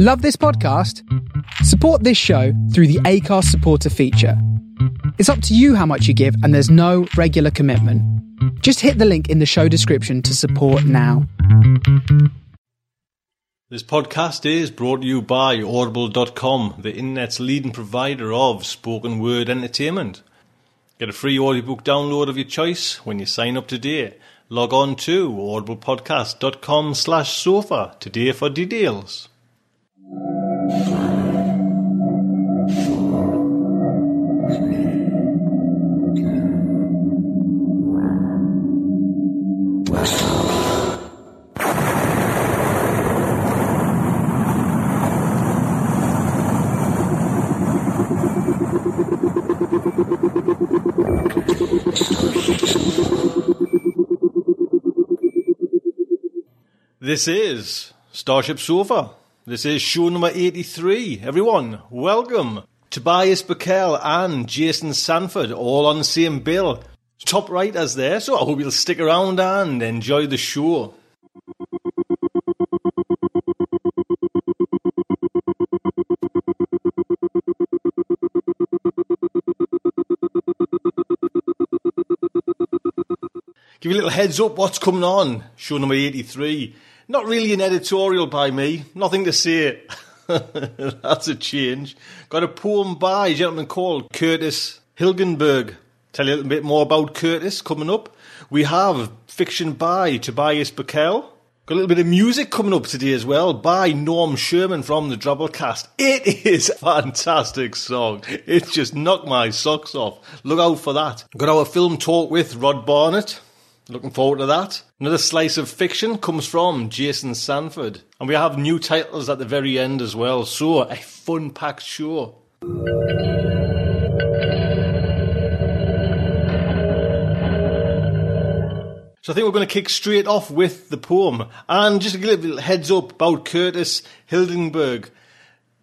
Love this podcast? Support this show through the Acast supporter feature. It's up to you how much you give, and there's no regular commitment. Just hit the link in the show description to support now. This podcast is brought to you by Audible.com, the internet's leading provider of spoken word entertainment. Get a free audiobook download of your choice when you sign up today. Log on to audiblepodcast.com slash sofa today for details. This is Starship Sofa. This is show number 83. Everyone, welcome. Tobias Buckell and Jason Sanford, all on the same bill. Top writers there, so I hope you'll stick around and enjoy the show. Give you a little heads up what's coming on. Show number 83. Not really an editorial by me. Nothing to say. That's a change. Got a poem by a gentleman called Curtis Hilgenberg. Tell you a little bit more about Curtis coming up. We have fiction by Tobias Buckell. Got a little bit of music coming up today as well by Norm Sherman from the Drabblecast. It is a fantastic song. It just knocked my socks off. Look out for that. Got our film talk with Rod Barnett. Looking forward to that. Another slice of fiction comes from Jason Sanford. And we have new titles at the very end as well. So, a fun packed show. So I think we're going to kick straight off with the poem. And just to give a little heads up about Curtis Hilgenberg.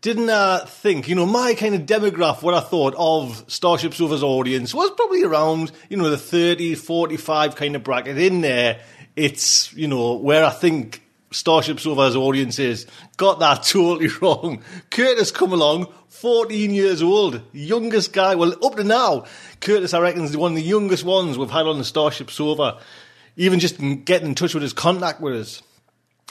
Didn't uh, think, you know, my kind of demograph, what I thought of Starship Sofa's audience was probably around, you know, the 30, 45 kind of bracket in there. It's, you know, where I think Starship Sofa's audience is. Got that totally wrong. Curtis come along, 14 years old, youngest guy, well, up to now, Curtis, I reckon, is one of the youngest ones we've had on the Starship Sofa even just getting in touch with his contact with us.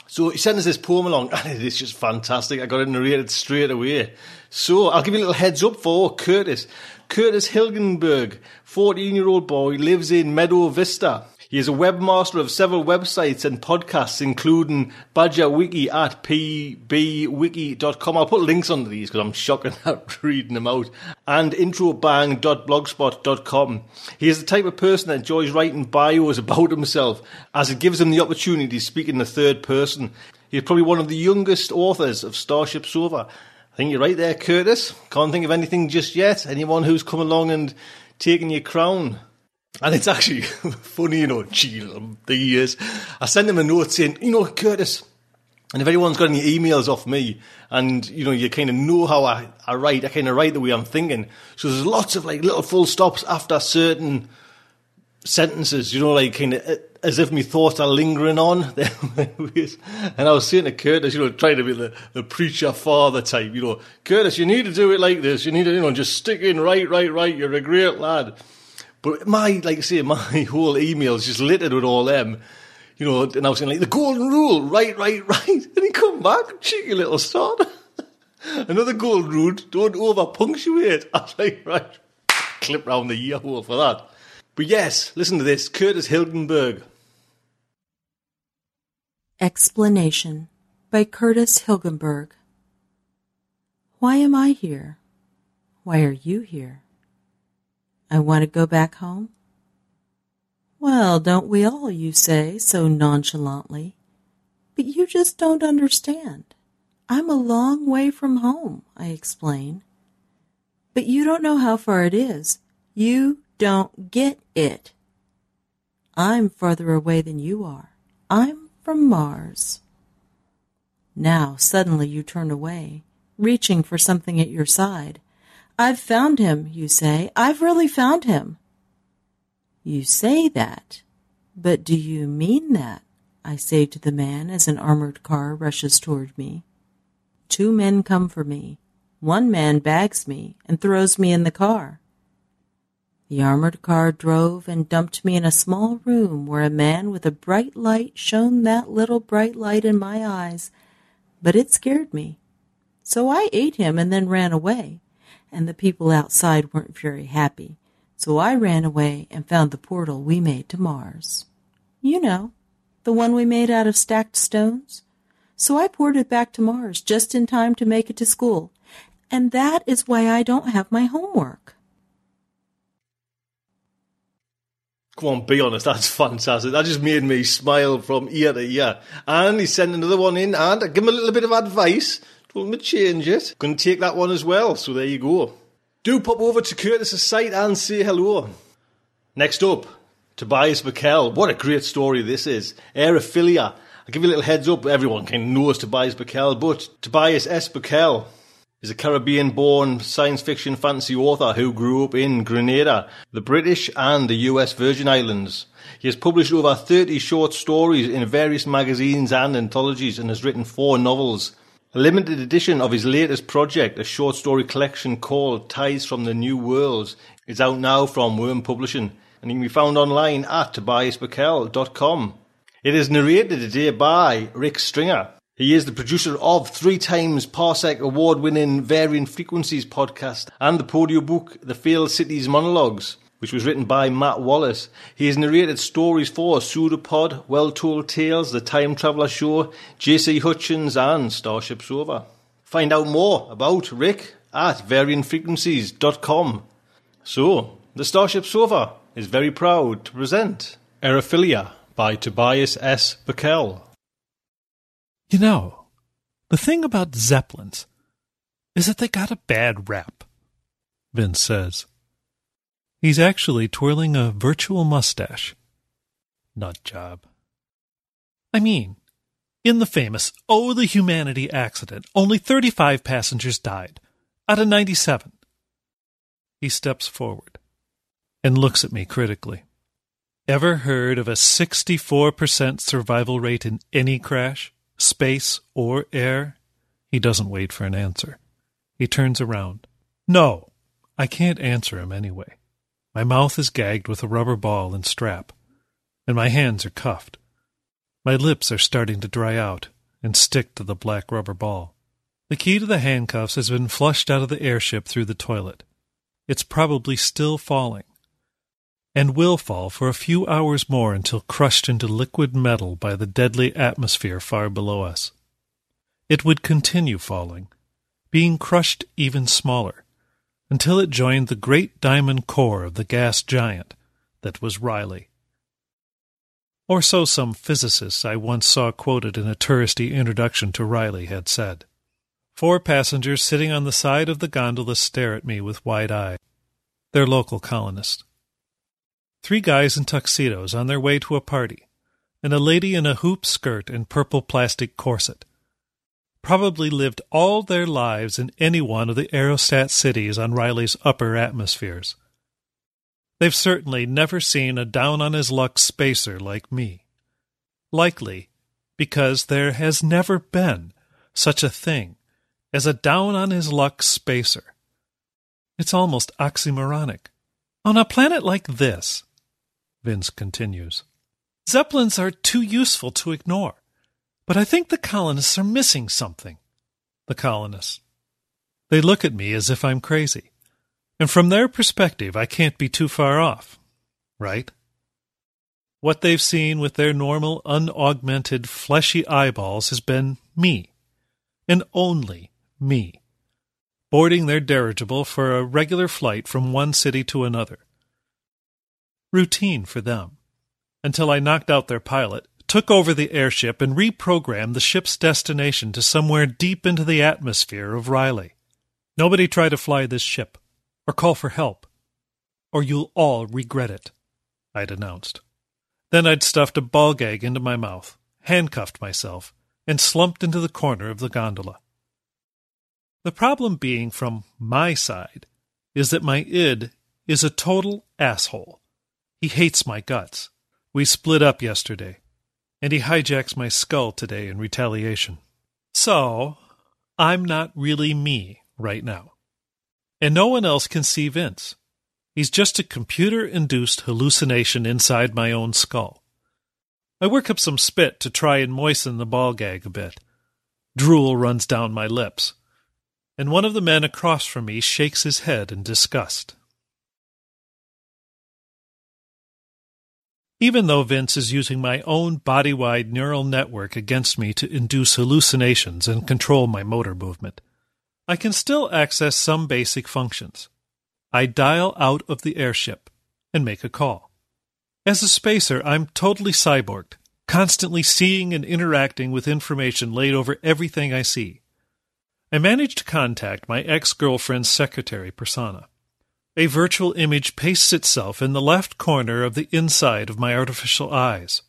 So he sent us this poem along, and it is just fantastic. I got it narrated straight away. So I'll give you a little heads up for Curtis. Curtis Hilgenberg, 14 year old boy, lives in Meadow Vista. He is a webmaster of several websites and podcasts, including Badger Wiki at pbwiki.com. I'll put links under these because I'm shocking at reading them out. And introbang.blogspot.com. He is the type of person that enjoys writing bios about himself as it gives him the opportunity to speak in the third person. He is probably one of the youngest authors of Starship Sofa. I think you're right there, Curtis. Can't think of anything just yet. Anyone who's come along and taken your crown. And it's actually funny, you know, gee, um, the years. I sent him a note saying, you know, Curtis, and if anyone's got any emails off me and, you know, you kind of know how I, I write, I kind of write the way I'm thinking. So there's lots of like little full stops after certain sentences, you know, like kind of uh, as if my thoughts are lingering on. and I was saying to Curtis, you know, trying to be the, the preacher father type, you know, Curtis, you need to do it like this. You need to, you know, just stick in right, right, right. You're a great lad. But my, like I say, my whole email is just littered with all them. You know, and I was saying like the golden rule, right, right, right. And he come back, cheeky little sod. Another golden rule, don't over punctuate. I was like, right, clip round the ear hole for that. But yes, listen to this, Curtis Hilgenberg. Explanation by Curtis Hilgenberg. Why am I here? Why are you here? I want to go back home. Well, don't we all, you say, so nonchalantly. But you just don't understand. I'm a long way from home, I explain. But you don't know how far it is. You don't get it. I'm farther away than you are. I'm from Mars. Now suddenly you turn away, reaching for something at your side. I've found him, you say. I've really found him. You say that, but do you mean that? I say to the man as an armored car rushes toward me. Two men come for me. One man bags me and throws me in the car. The armored car drove and dumped me in a small room where a man with a bright light shone that little bright light in my eyes, but it scared me. So I ate him and then ran away, and the people outside weren't very happy. So I ran away and found the portal we made to Mars. You know, the one we made out of stacked stones. So I ported back to Mars just in time to make it to school, and that is why I don't have my homework. Come on, be honest, that's fantastic. That just made me smile from ear to ear. And he sent another one in, and I give him a little bit of advice. Him to change it. Going to take that one as well, so there you go. Do pop over to Curtis's site and say hello. Next up, Tobias Buckell. What a great story this is. Aerophilia. I'll give you a little heads up. Everyone kind of knows Tobias Buckell, but Tobias S. Buckell is a Caribbean born science fiction fantasy author who grew up in Grenada, the British and the US Virgin Islands. He has published over 30 short stories in various magazines and anthologies and has written four novels. A limited edition of his latest project, a short story collection called Tides from the New Worlds, is out now from Wyrm Publishing and can be found online at tobiasbuckell.com. It is narrated today by Rick Stringer. He is the producer of three times Parsec award winning Varying Frequencies podcast and the Podio book The Failed Cities Monologues, which was written by Matt Wallace. He has narrated stories for Pseudopod, Well Told Tales, The Time Traveller Show, JC Hutchins, and Starship Sofa. Find out more about Rick at varyingfrequencies.com. So, the Starship Sofa is very proud to present Aerophilia by Tobias S. Buckell. You know, the thing about Zeppelins is that they got a bad rap, Vince says. He's actually twirling a virtual mustache. Nut job. I mean, in the famous Oh the Humanity accident, only 35 passengers died, out of 97. He steps forward and looks at me critically. Ever heard of a 64% survival rate in any crash? space, or air? He doesn't wait for an answer. He turns around. No, I can't answer him anyway. My mouth is gagged with a rubber ball and strap, and my hands are cuffed. My lips are starting to dry out and stick to the black rubber ball. The key to the handcuffs has been flushed out of the airship through the toilet. It's probably still falling and will fall for a few hours more until crushed into liquid metal by the deadly atmosphere far below us. It would continue falling, being crushed even smaller, until it joined the great diamond core of the gas giant that was Riley. Or so some physicists I once saw quoted in a touristy introduction to Riley had said. Four passengers sitting on the side of the gondola stare at me with wide eyes. They're local colonists. Three guys in tuxedos on their way to a party, and a lady in a hoop skirt and purple plastic corset. Probably lived all their lives in any one of the aerostat cities on Riley's upper atmospheres. They've certainly never seen a down on his luck spacer like me. Likely because there has never been such a thing as a down on his luck spacer. It's almost oxymoronic. On a planet like this, Vince continues. Zeppelins are too useful to ignore, but I think the colonists are missing something. The colonists. They look at me as if I'm crazy. And from their perspective, I can't be too far off. Right? What they've seen with their normal, unaugmented, fleshy eyeballs has been me. And only me. Boarding their dirigible for a regular flight from one city to another routine for them, until I knocked out their pilot, took over the airship, and reprogrammed the ship's destination to somewhere deep into the atmosphere of Riley. Nobody try to fly this ship, or call for help, or you'll all regret it, I'd announced. Then I'd stuffed a ball gag into my mouth, handcuffed myself, and slumped into the corner of the gondola. The problem being from my side is that my id is a total asshole. He hates my guts. We split up yesterday, and he hijacks my skull today in retaliation. So, I'm not really me right now. And no one else can see Vince. He's just a computer induced hallucination inside my own skull. I work up some spit to try and moisten the ball gag a bit. Drool runs down my lips, and one of the men across from me shakes his head in disgust. Even though Vince is using my own body wide neural network against me to induce hallucinations and control my motor movement, I can still access some basic functions. I dial out of the airship and make a call. As a spacer, I'm totally cyborged, constantly seeing and interacting with information laid over everything I see. I manage to contact my ex girlfriend's secretary persona. A virtual image pastes itself in the left corner of the inside of my artificial eyes.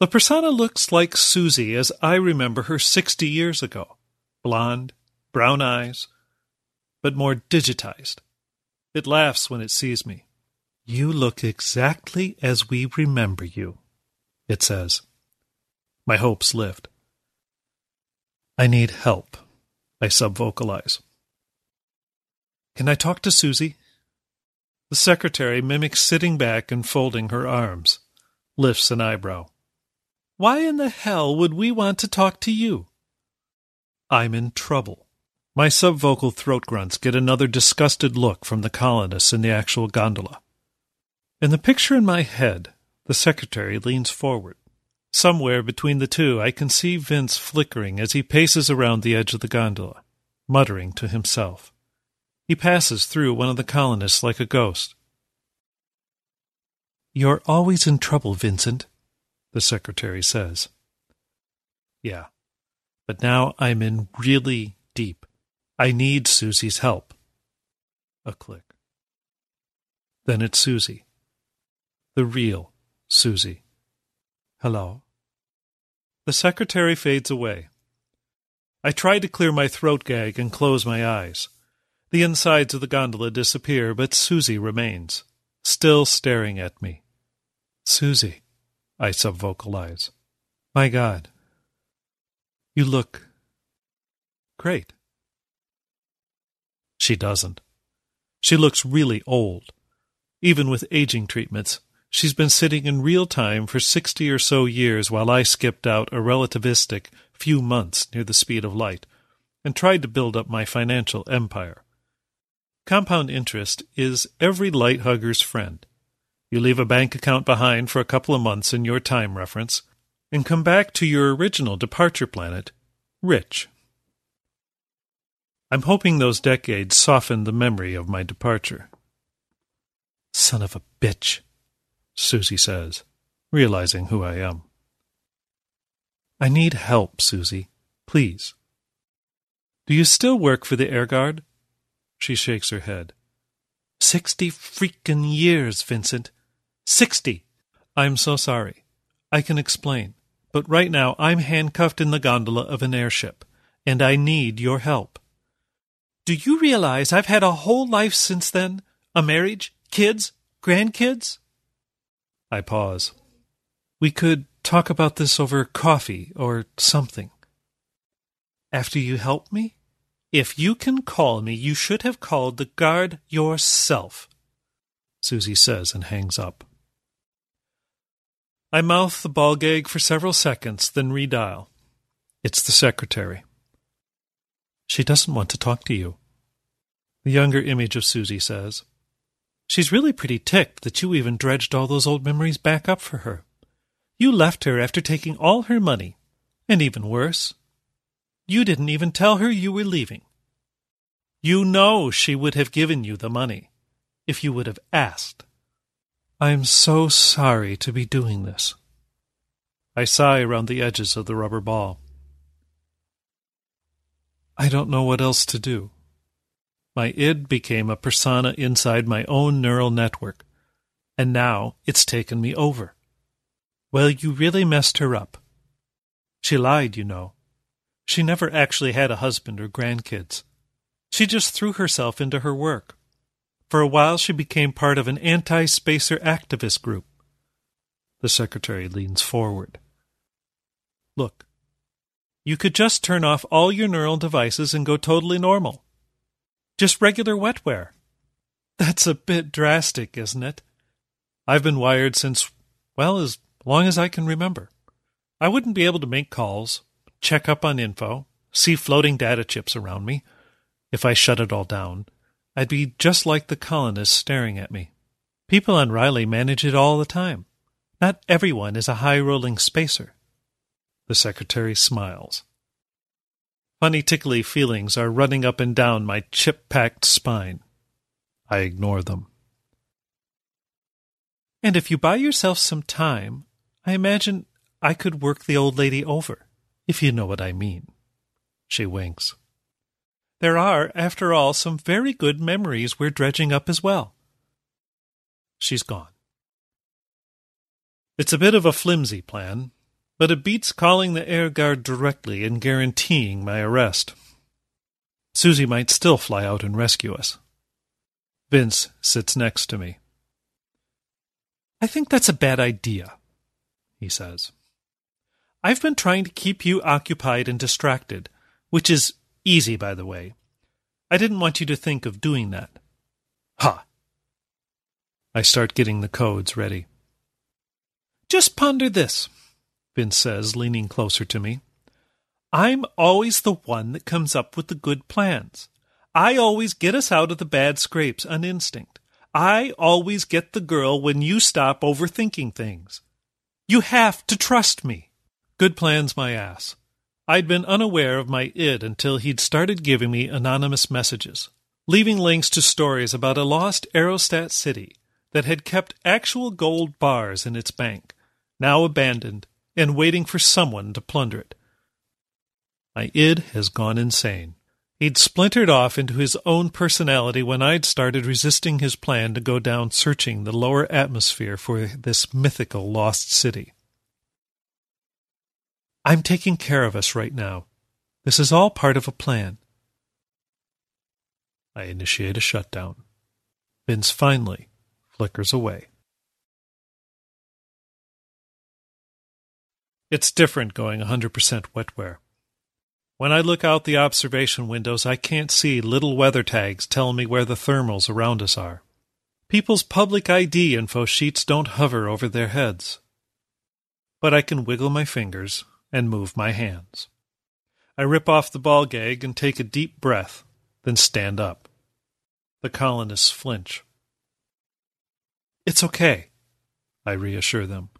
The persona looks like Susie as I remember her 60 years ago blonde, brown eyes, but more digitized. It laughs when it sees me. You look exactly as we remember you, it says. My hopes lift. I need help, I subvocalize. Can I talk to Susie? The secretary mimics sitting back and folding her arms, lifts an eyebrow. Why in the hell would we want to talk to you? I'm in trouble. My subvocal throat grunts get another disgusted look from the colonists in the actual gondola. In the picture in my head, the secretary leans forward. Somewhere between the two, I can see Vince flickering as he paces around the edge of the gondola, muttering to himself. He passes through one of the colonists like a ghost. You're always in trouble, Vincent, the secretary says. Yeah, but now I'm in really deep. I need Susie's help. A click. Then it's Susie. The real Susie. Hello. The secretary fades away. I try to clear my throat gag and close my eyes. The insides of the gondola disappear, but Susie remains, still staring at me. Susie, I subvocalize. My God. You look great. She doesn't. She looks really old. Even with aging treatments, she's been sitting in real time for sixty or so years while I skipped out a relativistic few months near the speed of light and tried to build up my financial empire. Compound interest is every light hugger's friend. You leave a bank account behind for a couple of months in your time reference and come back to your original departure planet rich. I'm hoping those decades softened the memory of my departure. Son of a bitch, Susie says, realizing who I am. I need help, Susie. Please. Do you still work for the Air Guard? She shakes her head. Sixty freaking years, Vincent. Sixty! I'm so sorry. I can explain. But right now I'm handcuffed in the gondola of an airship, and I need your help. Do you realize I've had a whole life since then? A marriage, kids, grandkids? I pause. We could talk about this over coffee or something. After you help me? If you can call me, you should have called the guard yourself, Susie says and hangs up. I mouth the ball gag for several seconds, then redial. It's the secretary. She doesn't want to talk to you. The younger image of Susie says. She's really pretty ticked that you even dredged all those old memories back up for her. You left her after taking all her money, and even worse, you didn't even tell her you were leaving. You know she would have given you the money if you would have asked. I'm so sorry to be doing this. I sigh around the edges of the rubber ball. I don't know what else to do. My id became a persona inside my own neural network, and now it's taken me over. Well, you really messed her up. She lied, you know. She never actually had a husband or grandkids. She just threw herself into her work. For a while, she became part of an anti spacer activist group. The secretary leans forward. Look, you could just turn off all your neural devices and go totally normal. Just regular wetware. That's a bit drastic, isn't it? I've been wired since, well, as long as I can remember. I wouldn't be able to make calls, check up on info, see floating data chips around me. If I shut it all down, I'd be just like the colonists staring at me. People on Riley manage it all the time. Not everyone is a high rolling spacer. The secretary smiles. Funny tickly feelings are running up and down my chip packed spine. I ignore them. And if you buy yourself some time, I imagine I could work the old lady over, if you know what I mean. She winks. There are, after all, some very good memories we're dredging up as well. She's gone. It's a bit of a flimsy plan, but it beats calling the air guard directly and guaranteeing my arrest. Susie might still fly out and rescue us. Vince sits next to me. I think that's a bad idea, he says. I've been trying to keep you occupied and distracted, which is easy, by the way. I didn't want you to think of doing that. Ha! I start getting the codes ready. Just ponder this, Vince says, leaning closer to me. I'm always the one that comes up with the good plans. I always get us out of the bad scrapes on instinct. I always get the girl when you stop overthinking things. You have to trust me. Good plans, my ass. I'd been unaware of my id until he'd started giving me anonymous messages, leaving links to stories about a lost aerostat city that had kept actual gold bars in its bank, now abandoned and waiting for someone to plunder it. My id has gone insane. He'd splintered off into his own personality when I'd started resisting his plan to go down searching the lower atmosphere for this mythical lost city. I'm taking care of us right now. This is all part of a plan. I initiate a shutdown. Vince finally flickers away. It's different going 100% wetware. When I look out the observation windows, I can't see little weather tags telling me where the thermals around us are. People's public ID info sheets don't hover over their heads. But I can wiggle my fingers and move my hands. I rip off the ball gag and take a deep breath, then stand up. The colonists flinch. It's okay, I reassure them.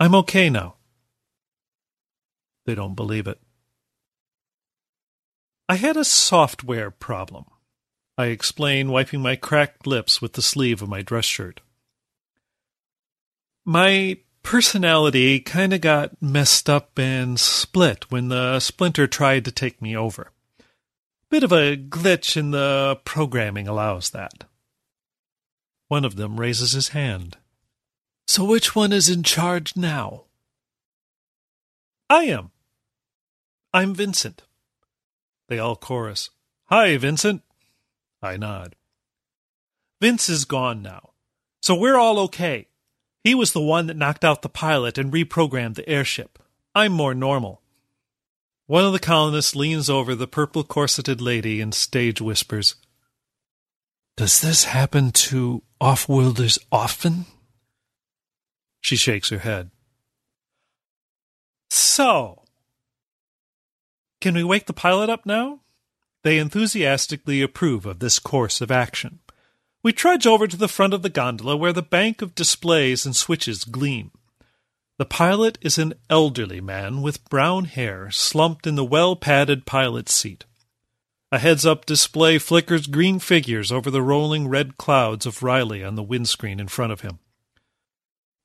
I'm okay now. They don't believe it. I had a software problem. I explain, wiping my cracked lips with the sleeve of my dress shirt. My personality kind of got messed up and split when the splinter tried to take me over. Bit of a glitch in the programming allows that. One of them raises his hand. So which one is in charge now? I am. I'm Vincent. They all chorus. Hi, Vincent. I nod. Vince is gone now, so we're all okay. He was the one that knocked out the pilot and reprogrammed the airship. I'm more normal. One of the colonists leans over the purple corseted lady and stage whispers, Does this happen to off-worlders often? She shakes her head. So, can we wake the pilot up now? They enthusiastically approve of this course of action. We trudge over to the front of the gondola where the bank of displays and switches gleam. The pilot is an elderly man with brown hair slumped in the well padded pilot's seat. A heads up display flickers green figures over the rolling red clouds of Riley on the windscreen in front of him.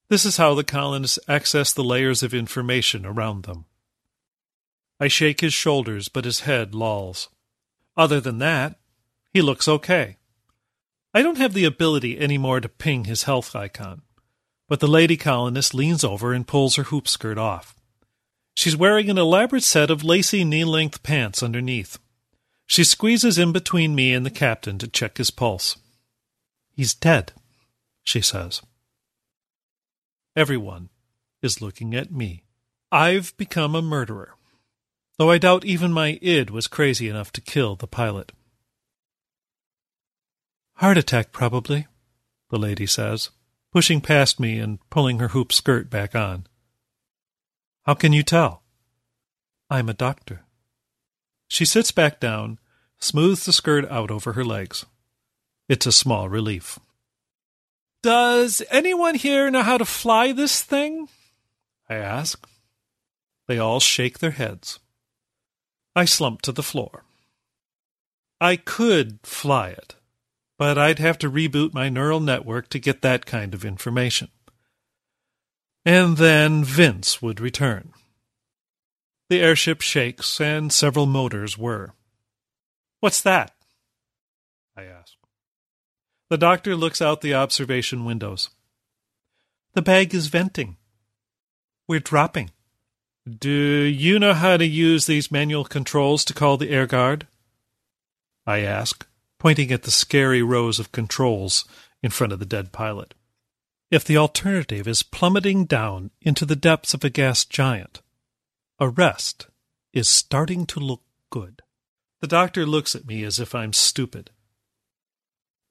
This is how the colonists access the layers of information around them. I shake his shoulders, but his head lolls. Other than that, he looks okay. I don't have the ability anymore to ping his health icon, but the lady colonist leans over and pulls her hoop skirt off. She's wearing an elaborate set of lacy knee length pants underneath. She squeezes in between me and the captain to check his pulse. He's dead, she says. Everyone is looking at me. I've become a murderer though I doubt even my id was crazy enough to kill the pilot. Heart attack, probably, the lady says, pushing past me and pulling her hoop skirt back on. How can you tell? I'm a doctor. She sits back down, smooths the skirt out over her legs. It's a small relief. Does anyone here know how to fly this thing? I ask. They all shake their heads. I slump to the floor. I could fly it, but I'd have to reboot my neural network to get that kind of information. And then Vince would return. The airship shakes, and several motors whir. What's that? I ask. The doctor looks out the observation windows. The bag is venting. We're dropping. Do you know how to use these manual controls to call the air guard? I ask, pointing at the scary rows of controls in front of the dead pilot. If the alternative is plummeting down into the depths of a gas giant, arrest is starting to look good. The doctor looks at me as if I'm stupid.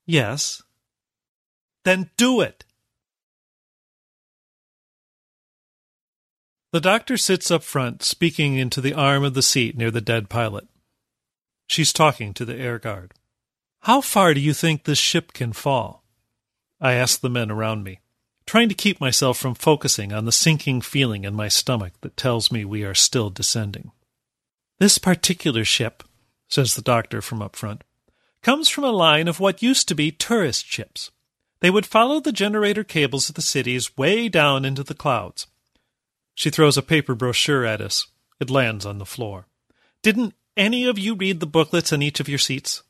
Yes. Then do it. The doctor sits up front, speaking into the arm of the seat near the dead pilot. She's talking to the air guard. How far do you think this ship can fall? I ask the men around me, trying to keep myself from focusing on the sinking feeling in my stomach that tells me we are still descending. This particular ship, says the doctor from up front, comes from a line of what used to be tourist ships. They would follow the generator cables of the cities way down into the clouds she throws a paper brochure at us. It lands on the floor. Didn't any of you read the booklets on each of your seats?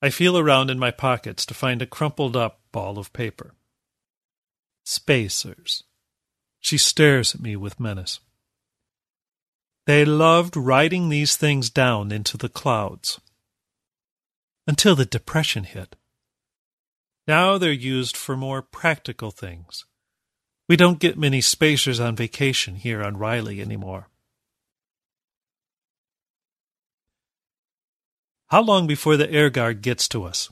I feel around in my pockets to find a crumpled up ball of paper. Spacers. She stares at me with menace. They loved writing these things down into the clouds. Until the Depression hit. Now they're used for more practical things we don't get many spacers on vacation here on Riley anymore. How long before the air guard gets to us?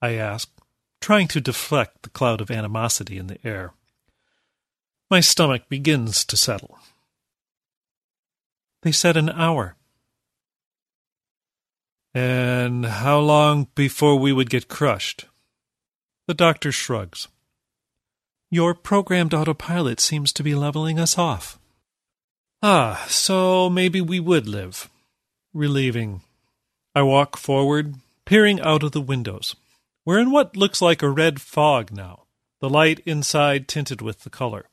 I ask, trying to deflect the cloud of animosity in the air. My stomach begins to settle. They said an hour. And how long before we would get crushed? The doctor shrugs. Your programmed autopilot seems to be leveling us off. Ah, so maybe we would live. Relieving. I walk forward, peering out of the windows. We're in what looks like a red fog now, the light inside tinted with the color.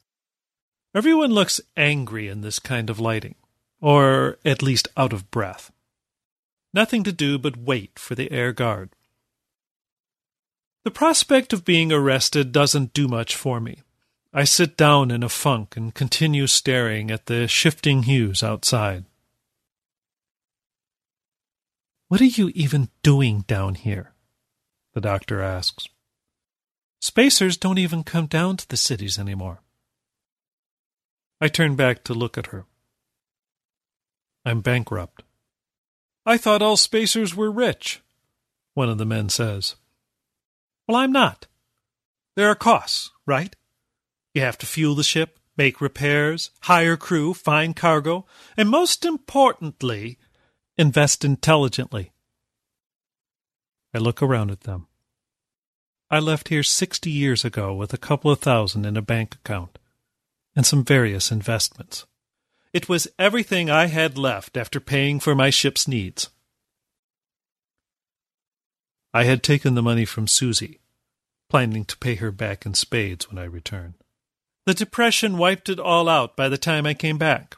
Everyone looks angry in this kind of lighting, or at least out of breath. Nothing to do but wait for the air guard. The prospect of being arrested doesn't do much for me. I sit down in a funk and continue staring at the shifting hues outside. What are you even doing down here? The doctor asks. Spacers don't even come down to the cities anymore. I turn back to look at her. I'm bankrupt. I thought all spacers were rich, one of the men says. Well, I'm not. There are costs, right? You have to fuel the ship, make repairs, hire crew, find cargo, and most importantly, invest intelligently. I look around at them. I left here sixty years ago with a couple of thousand in a bank account and some various investments. It was everything I had left after paying for my ship's needs. I had taken the money from Susie, planning to pay her back in spades when I returned. The Depression wiped it all out by the time I came back.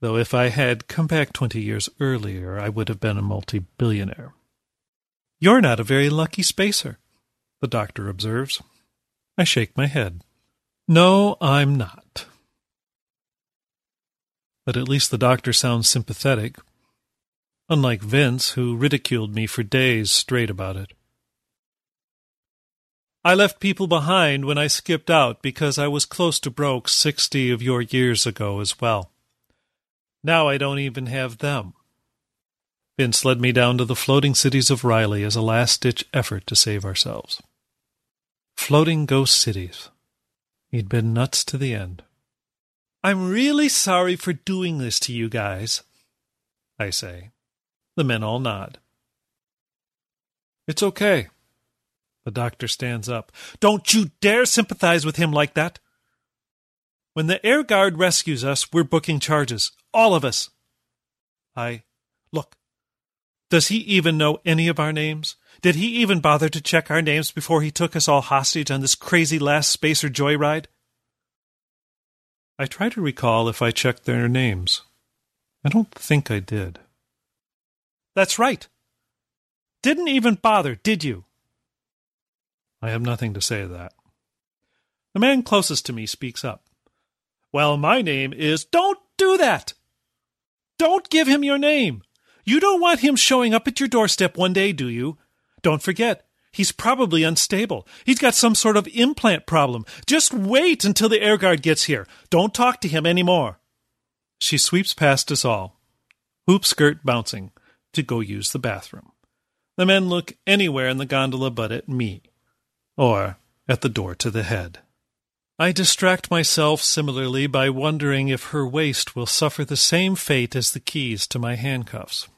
Though if I had come back twenty years earlier, I would have been a multi billionaire. You're not a very lucky spacer, the doctor observes. I shake my head. No, I'm not. But at least the doctor sounds sympathetic unlike Vince, who ridiculed me for days straight about it. I left people behind when I skipped out because I was close to broke sixty of your years ago as well. Now I don't even have them. Vince led me down to the floating cities of Riley as a last ditch effort to save ourselves. Floating ghost cities. He'd been nuts to the end. I'm really sorry for doing this to you guys, I say. The men all nod. It's okay. The doctor stands up. Don't you dare sympathize with him like that. When the air guard rescues us, we're booking charges. All of us. I. Look, does he even know any of our names? Did he even bother to check our names before he took us all hostage on this crazy last spacer joyride? I try to recall if I checked their names. I don't think I did. That's right. Didn't even bother, did you? I have nothing to say to that. The man closest to me speaks up. Well, my name is. Don't do that! Don't give him your name! You don't want him showing up at your doorstep one day, do you? Don't forget, he's probably unstable. He's got some sort of implant problem. Just wait until the air guard gets here. Don't talk to him any more. She sweeps past us all, hoop skirt bouncing, to go use the bathroom. The men look anywhere in the gondola but at me, or at the door to the head. I distract myself similarly by wondering if her waist will suffer the same fate as the keys to my handcuffs.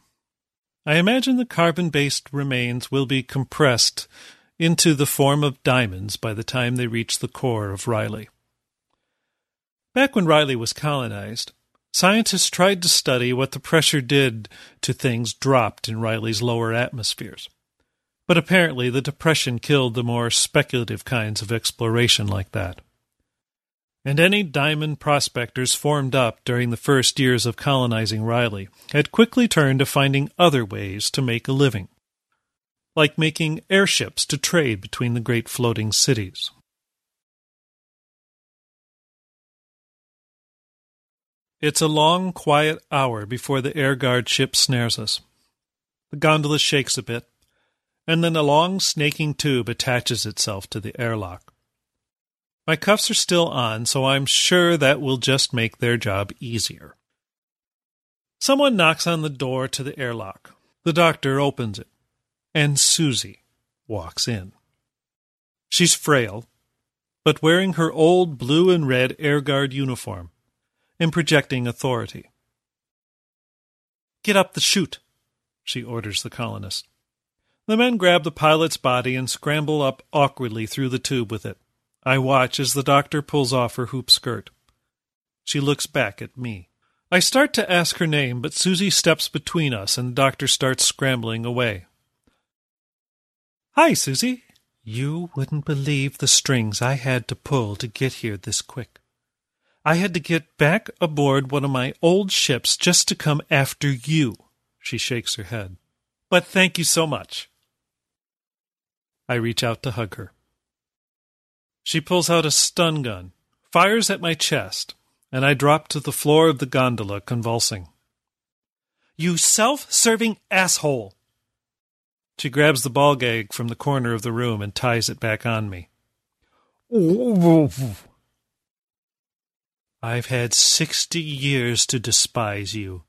I imagine the carbon based remains will be compressed into the form of diamonds by the time they reach the core of Riley. Back when Riley was colonized, scientists tried to study what the pressure did to things dropped in Riley's lower atmospheres. But apparently, the Depression killed the more speculative kinds of exploration like that and any diamond prospectors formed up during the first years of colonizing Riley had quickly turned to finding other ways to make a living, like making airships to trade between the great floating cities. It's a long, quiet hour before the air guard ship snares us. The gondola shakes a bit, and then a long snaking tube attaches itself to the airlock. My cuffs are still on, so I'm sure that will just make their job easier. Someone knocks on the door to the airlock. The doctor opens it, and Susie walks in. She's frail, but wearing her old blue and red Air Guard uniform and projecting authority. Get up the chute, she orders the colonist. The men grab the pilot's body and scramble up awkwardly through the tube with it. I watch as the doctor pulls off her hoop skirt. She looks back at me. I start to ask her name, but Susie steps between us and the doctor starts scrambling away. Hi, Susie. You wouldn't believe the strings I had to pull to get here this quick. I had to get back aboard one of my old ships just to come after you. She shakes her head. But thank you so much. I reach out to hug her. She pulls out a stun gun, fires at my chest, and I drop to the floor of the gondola, convulsing. You self serving asshole! She grabs the ball gag from the corner of the room and ties it back on me. I've had sixty years to despise you.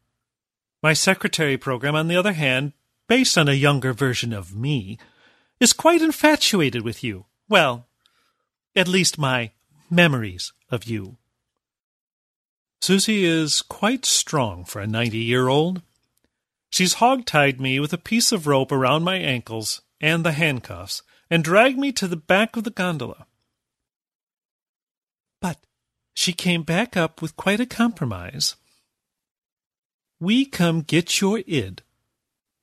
My secretary program, on the other hand, based on a younger version of me, is quite infatuated with you. Well, at least my memories of you. Susie is quite strong for a ninety year old. She's hog-tied me with a piece of rope around my ankles and the handcuffs and dragged me to the back of the gondola. But she came back up with quite a compromise. We come get your id,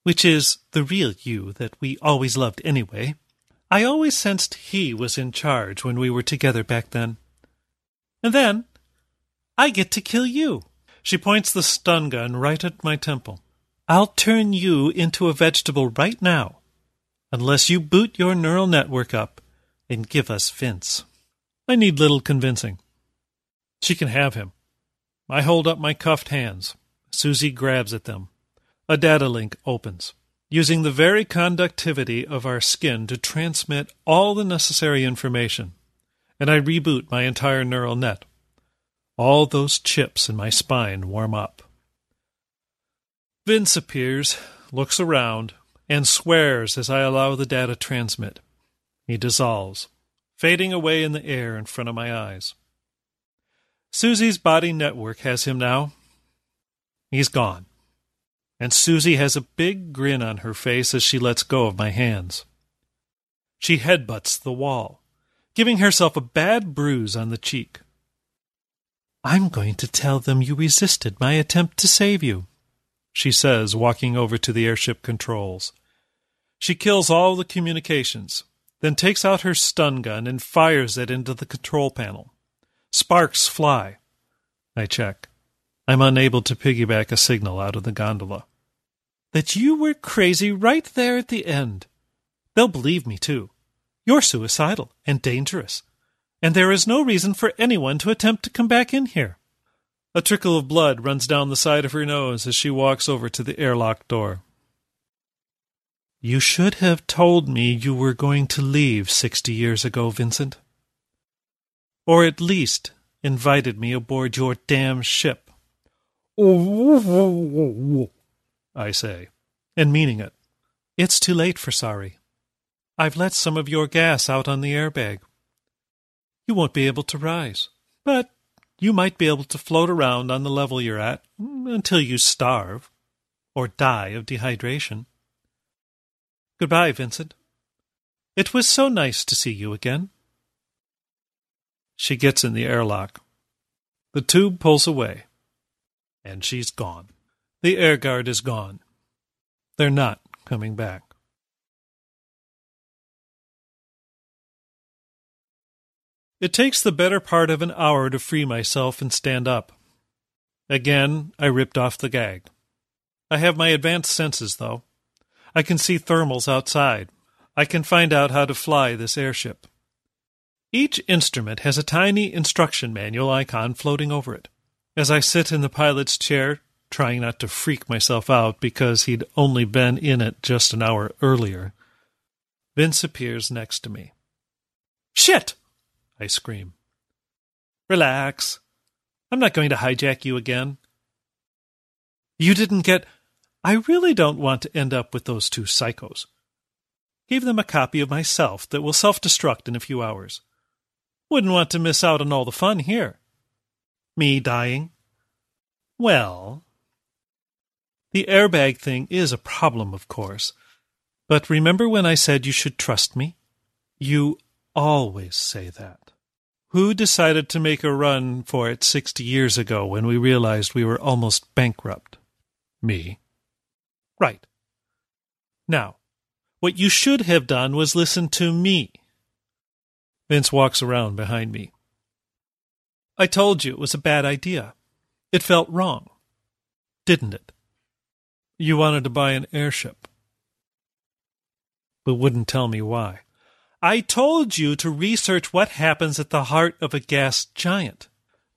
which is the real you that we always loved anyway. I always sensed he was in charge when we were together back then. And then I get to kill you. She points the stun gun right at my temple. I'll turn you into a vegetable right now, unless you boot your neural network up and give us Vince. I need little convincing. She can have him. I hold up my cuffed hands. Susie grabs at them. A data link opens. Using the very conductivity of our skin to transmit all the necessary information, and I reboot my entire neural net. All those chips in my spine warm up. Vince appears, looks around, and swears as I allow the data transmit. He dissolves, fading away in the air in front of my eyes. Susie's body network has him now. He's gone. And Susie has a big grin on her face as she lets go of my hands. She headbutts the wall, giving herself a bad bruise on the cheek. I'm going to tell them you resisted my attempt to save you, she says, walking over to the airship controls. She kills all the communications, then takes out her stun gun and fires it into the control panel. Sparks fly. I check. I'm unable to piggyback a signal out of the gondola. That you were crazy right there at the end. They'll believe me, too. You're suicidal and dangerous, and there is no reason for anyone to attempt to come back in here. A trickle of blood runs down the side of her nose as she walks over to the airlock door. You should have told me you were going to leave sixty years ago, Vincent. Or at least invited me aboard your damn ship. I say, and meaning it. It's too late for sorry. I've let some of your gas out on the airbag. You won't be able to rise, but you might be able to float around on the level you're at until you starve or die of dehydration. Goodbye, Vincent. It was so nice to see you again. She gets in the airlock. The tube pulls away, and she's gone. The air guard is gone. They're not coming back. It takes the better part of an hour to free myself and stand up. Again, I ripped off the gag. I have my advanced senses, though. I can see thermals outside. I can find out how to fly this airship. Each instrument has a tiny instruction manual icon floating over it. As I sit in the pilot's chair, trying not to freak myself out because he'd only been in it just an hour earlier, Vince appears next to me. Shit! I scream. Relax. I'm not going to hijack you again. You didn't get I really don't want to end up with those two psychos. Gave them a copy of myself that will self destruct in a few hours. Wouldn't want to miss out on all the fun here. Me dying? Well, the airbag thing is a problem, of course. But remember when I said you should trust me? You always say that. Who decided to make a run for it 60 years ago when we realized we were almost bankrupt? Me. Right. Now, what you should have done was listen to me. Vince walks around behind me. I told you it was a bad idea. It felt wrong. Didn't it? You wanted to buy an airship, but wouldn't tell me why. I told you to research what happens at the heart of a gas giant.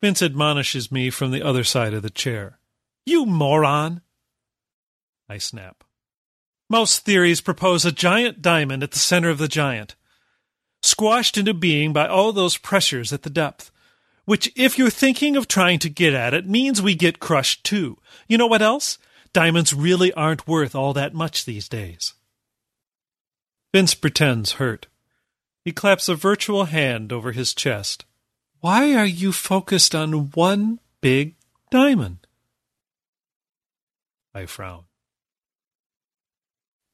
Vince admonishes me from the other side of the chair. You moron! I snap. Most theories propose a giant diamond at the center of the giant, squashed into being by all those pressures at the depth. Which, if you're thinking of trying to get at it, means we get crushed too. You know what else? Diamonds really aren't worth all that much these days. Vince pretends hurt. He claps a virtual hand over his chest. Why are you focused on one big diamond? I frown.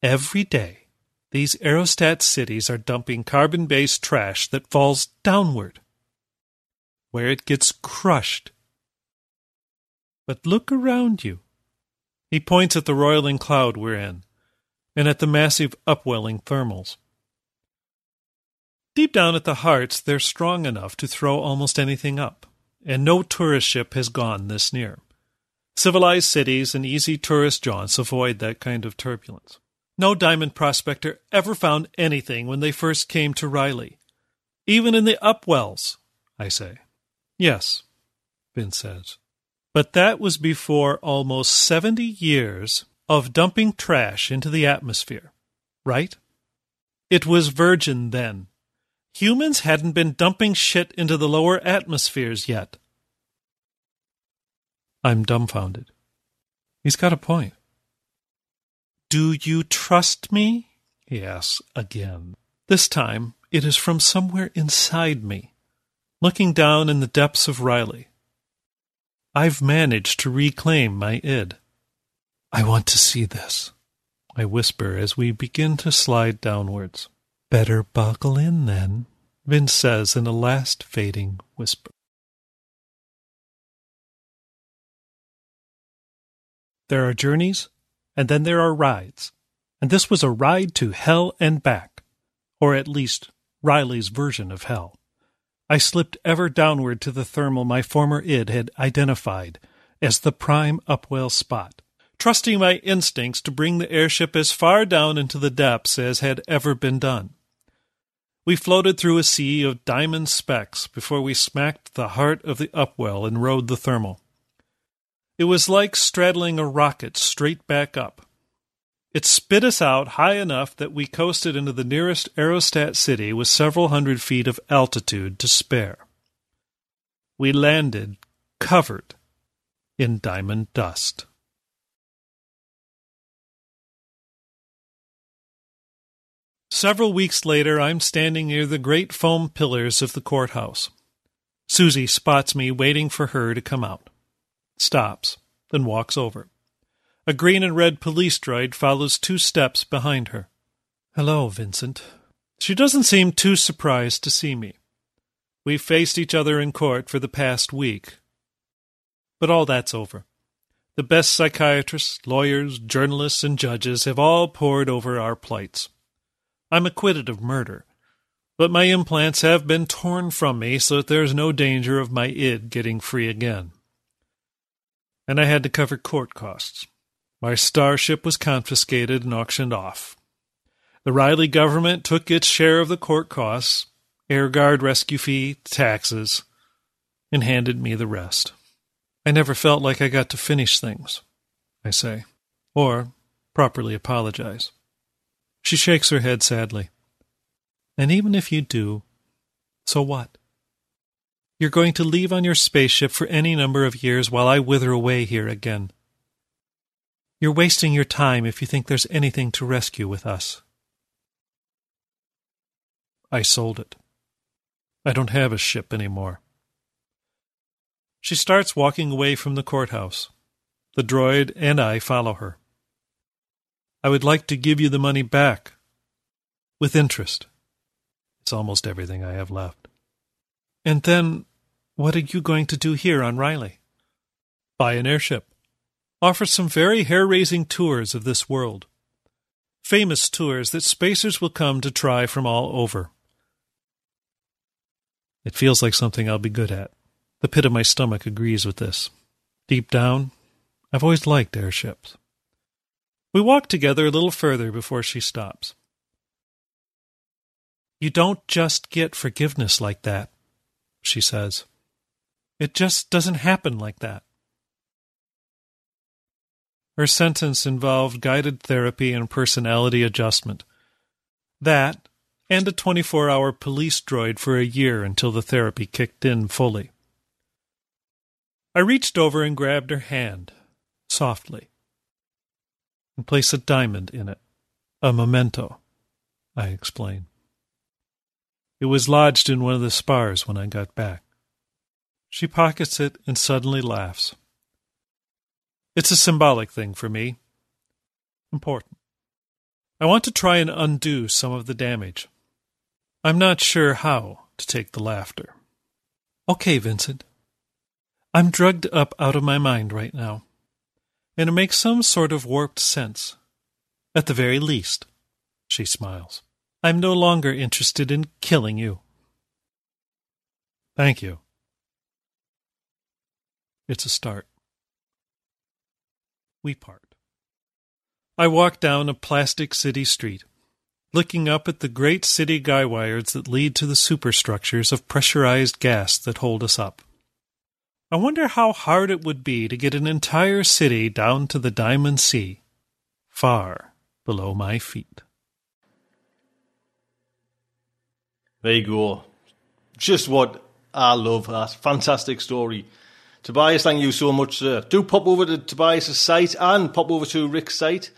Every day, these aerostat cities are dumping carbon based trash that falls downward, where it gets crushed. But look around you. He points at the roiling cloud we're in, and at the massive upwelling thermals. Deep down at the hearts, they're strong enough to throw almost anything up, and no tourist ship has gone this near. Civilized cities and easy tourist jaunts avoid that kind of turbulence. No diamond prospector ever found anything when they first came to Riley. Even in the upwells, I say. Yes, Ben says. But that was before almost 70 years of dumping trash into the atmosphere, right? It was virgin then. Humans hadn't been dumping shit into the lower atmospheres yet. I'm dumbfounded. He's got a point. Do you trust me? he asks again. This time it is from somewhere inside me, looking down in the depths of Riley. I've managed to reclaim my id. I want to see this, I whisper as we begin to slide downwards. Better buckle in then, Vince says in a last fading whisper. There are journeys, and then there are rides. And this was a ride to hell and back, or at least Riley's version of hell. I slipped ever downward to the thermal my former id had identified as the prime upwell spot, trusting my instincts to bring the airship as far down into the depths as had ever been done. We floated through a sea of diamond specks before we smacked the heart of the upwell and rode the thermal. It was like straddling a rocket straight back up. It spit us out high enough that we coasted into the nearest aerostat city with several hundred feet of altitude to spare. We landed covered in diamond dust. Several weeks later, I'm standing near the great foam pillars of the courthouse. Susie spots me waiting for her to come out, stops, then walks over. A green and red police droid follows two steps behind her. Hello, Vincent. She doesn't seem too surprised to see me. We've faced each other in court for the past week. But all that's over. The best psychiatrists, lawyers, journalists, and judges have all pored over our plights. I'm acquitted of murder, but my implants have been torn from me so that there's no danger of my id getting free again. And I had to cover court costs. My starship was confiscated and auctioned off. The Riley government took its share of the court costs, air guard rescue fee, taxes, and handed me the rest. I never felt like I got to finish things, I say, or properly apologize. She shakes her head sadly. And even if you do, so what? You're going to leave on your spaceship for any number of years while I wither away here again. You're wasting your time if you think there's anything to rescue with us. I sold it. I don't have a ship anymore. She starts walking away from the courthouse. The droid and I follow her. I would like to give you the money back. With interest. It's almost everything I have left. And then, what are you going to do here on Riley? Buy an airship. Offer some very hair raising tours of this world. Famous tours that spacers will come to try from all over. It feels like something I'll be good at. The pit of my stomach agrees with this. Deep down, I've always liked airships. We walk together a little further before she stops. You don't just get forgiveness like that, she says. It just doesn't happen like that. Her sentence involved guided therapy and personality adjustment. That, and a 24 hour police droid for a year until the therapy kicked in fully. I reached over and grabbed her hand, softly and placed a diamond in it. A memento, I explain. It was lodged in one of the spars when I got back. She pockets it and suddenly laughs. It's a symbolic thing for me. Important. I want to try and undo some of the damage. I'm not sure how to take the laughter. Okay, Vincent. I'm drugged up out of my mind right now and it makes some sort of warped sense. At the very least, she smiles. I'm no longer interested in killing you. Thank you. It's a start. We part. I walk down a plastic city street, looking up at the great city guy wires that lead to the superstructures of pressurized gas that hold us up. I wonder how hard it would be to get an entire city down to the Diamond Sea. far below my feet. There you go. Just what I love. That fantastic story. Tobias, thank you so much, sir. Do pop over to Tobias' site and pop over to Rick's site.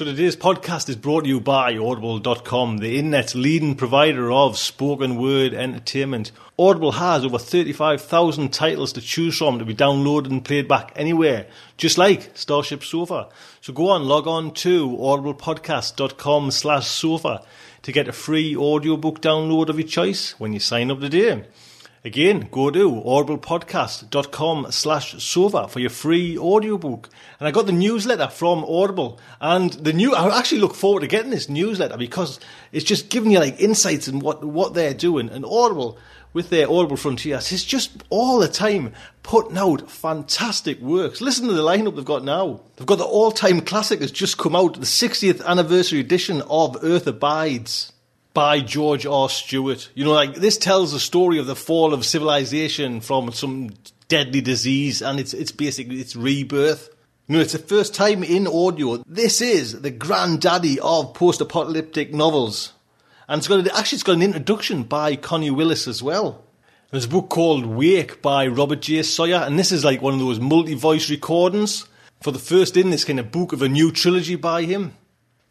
So today's podcast is brought to you by Audible.com, the internet's leading provider of spoken word entertainment. Audible has over 35,000 titles to choose from to be downloaded and played back anywhere, just like Starship Sofa. So go on, log on to audiblepodcast.com slash sofa to get a free audiobook download of your choice when you sign up today. Again, go to audiblepodcast.com slash sofa for your free audiobook. And I got the newsletter from Audible. And the new, I actually look forward to getting this newsletter because it's just giving you like insights in what, what they're doing. And Audible, with their Audible Frontiers, is just all the time putting out fantastic works. Listen to the lineup they've got now. They've got the all-time classic that's just come out, the 60th anniversary edition of Earth Abides by George R. Stewart. You know, like this tells the story of the fall of civilization from some deadly disease, and it's it's basically its rebirth. You know, it's the first time in audio. This is the granddaddy of post-apocalyptic novels, and it's got a, actually it's got an introduction by Connie Willis as well. There's a book called Wake by Robert J. Sawyer, and this is like one of those multi-voice recordings for the first in this kind of book of a new trilogy by him.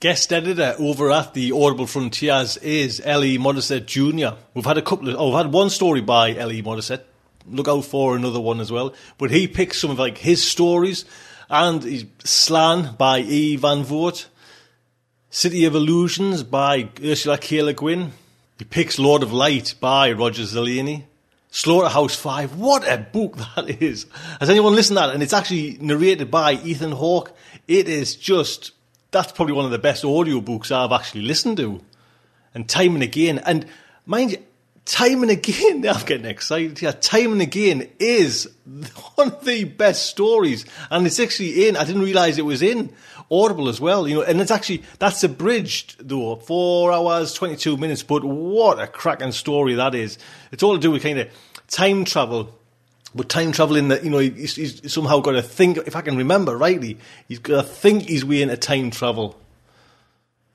Guest editor over at the Audible Frontiers is L.E. Modesitt Jr. We've had a couple of, oh, we've had one story by L.E. Modesitt. Look out for another one as well. But he picks some of like his stories and Slan by E. Van Vogt. City of Illusions by Ursula K. Le Guin. He picks Lord of Light by Roger Zelazny. Slaughterhouse 5. What a book that is. Has anyone listened to that? And it's actually narrated by Ethan Hawke. It is just that's probably one of the best audiobooks I've actually listened to. And time and again, and mind you, time and again, I'm getting excited here. Time and again is one of the best stories, and it's actually in. I didn't realize it was in Audible as well. You know, and it's actually that's abridged though, four hours twenty two minutes. But what a cracking story that is! It's all to do with kind of time travel but time traveling that you know he's, he's, somehow got to think if I can remember rightly he's got to think his way into time travel.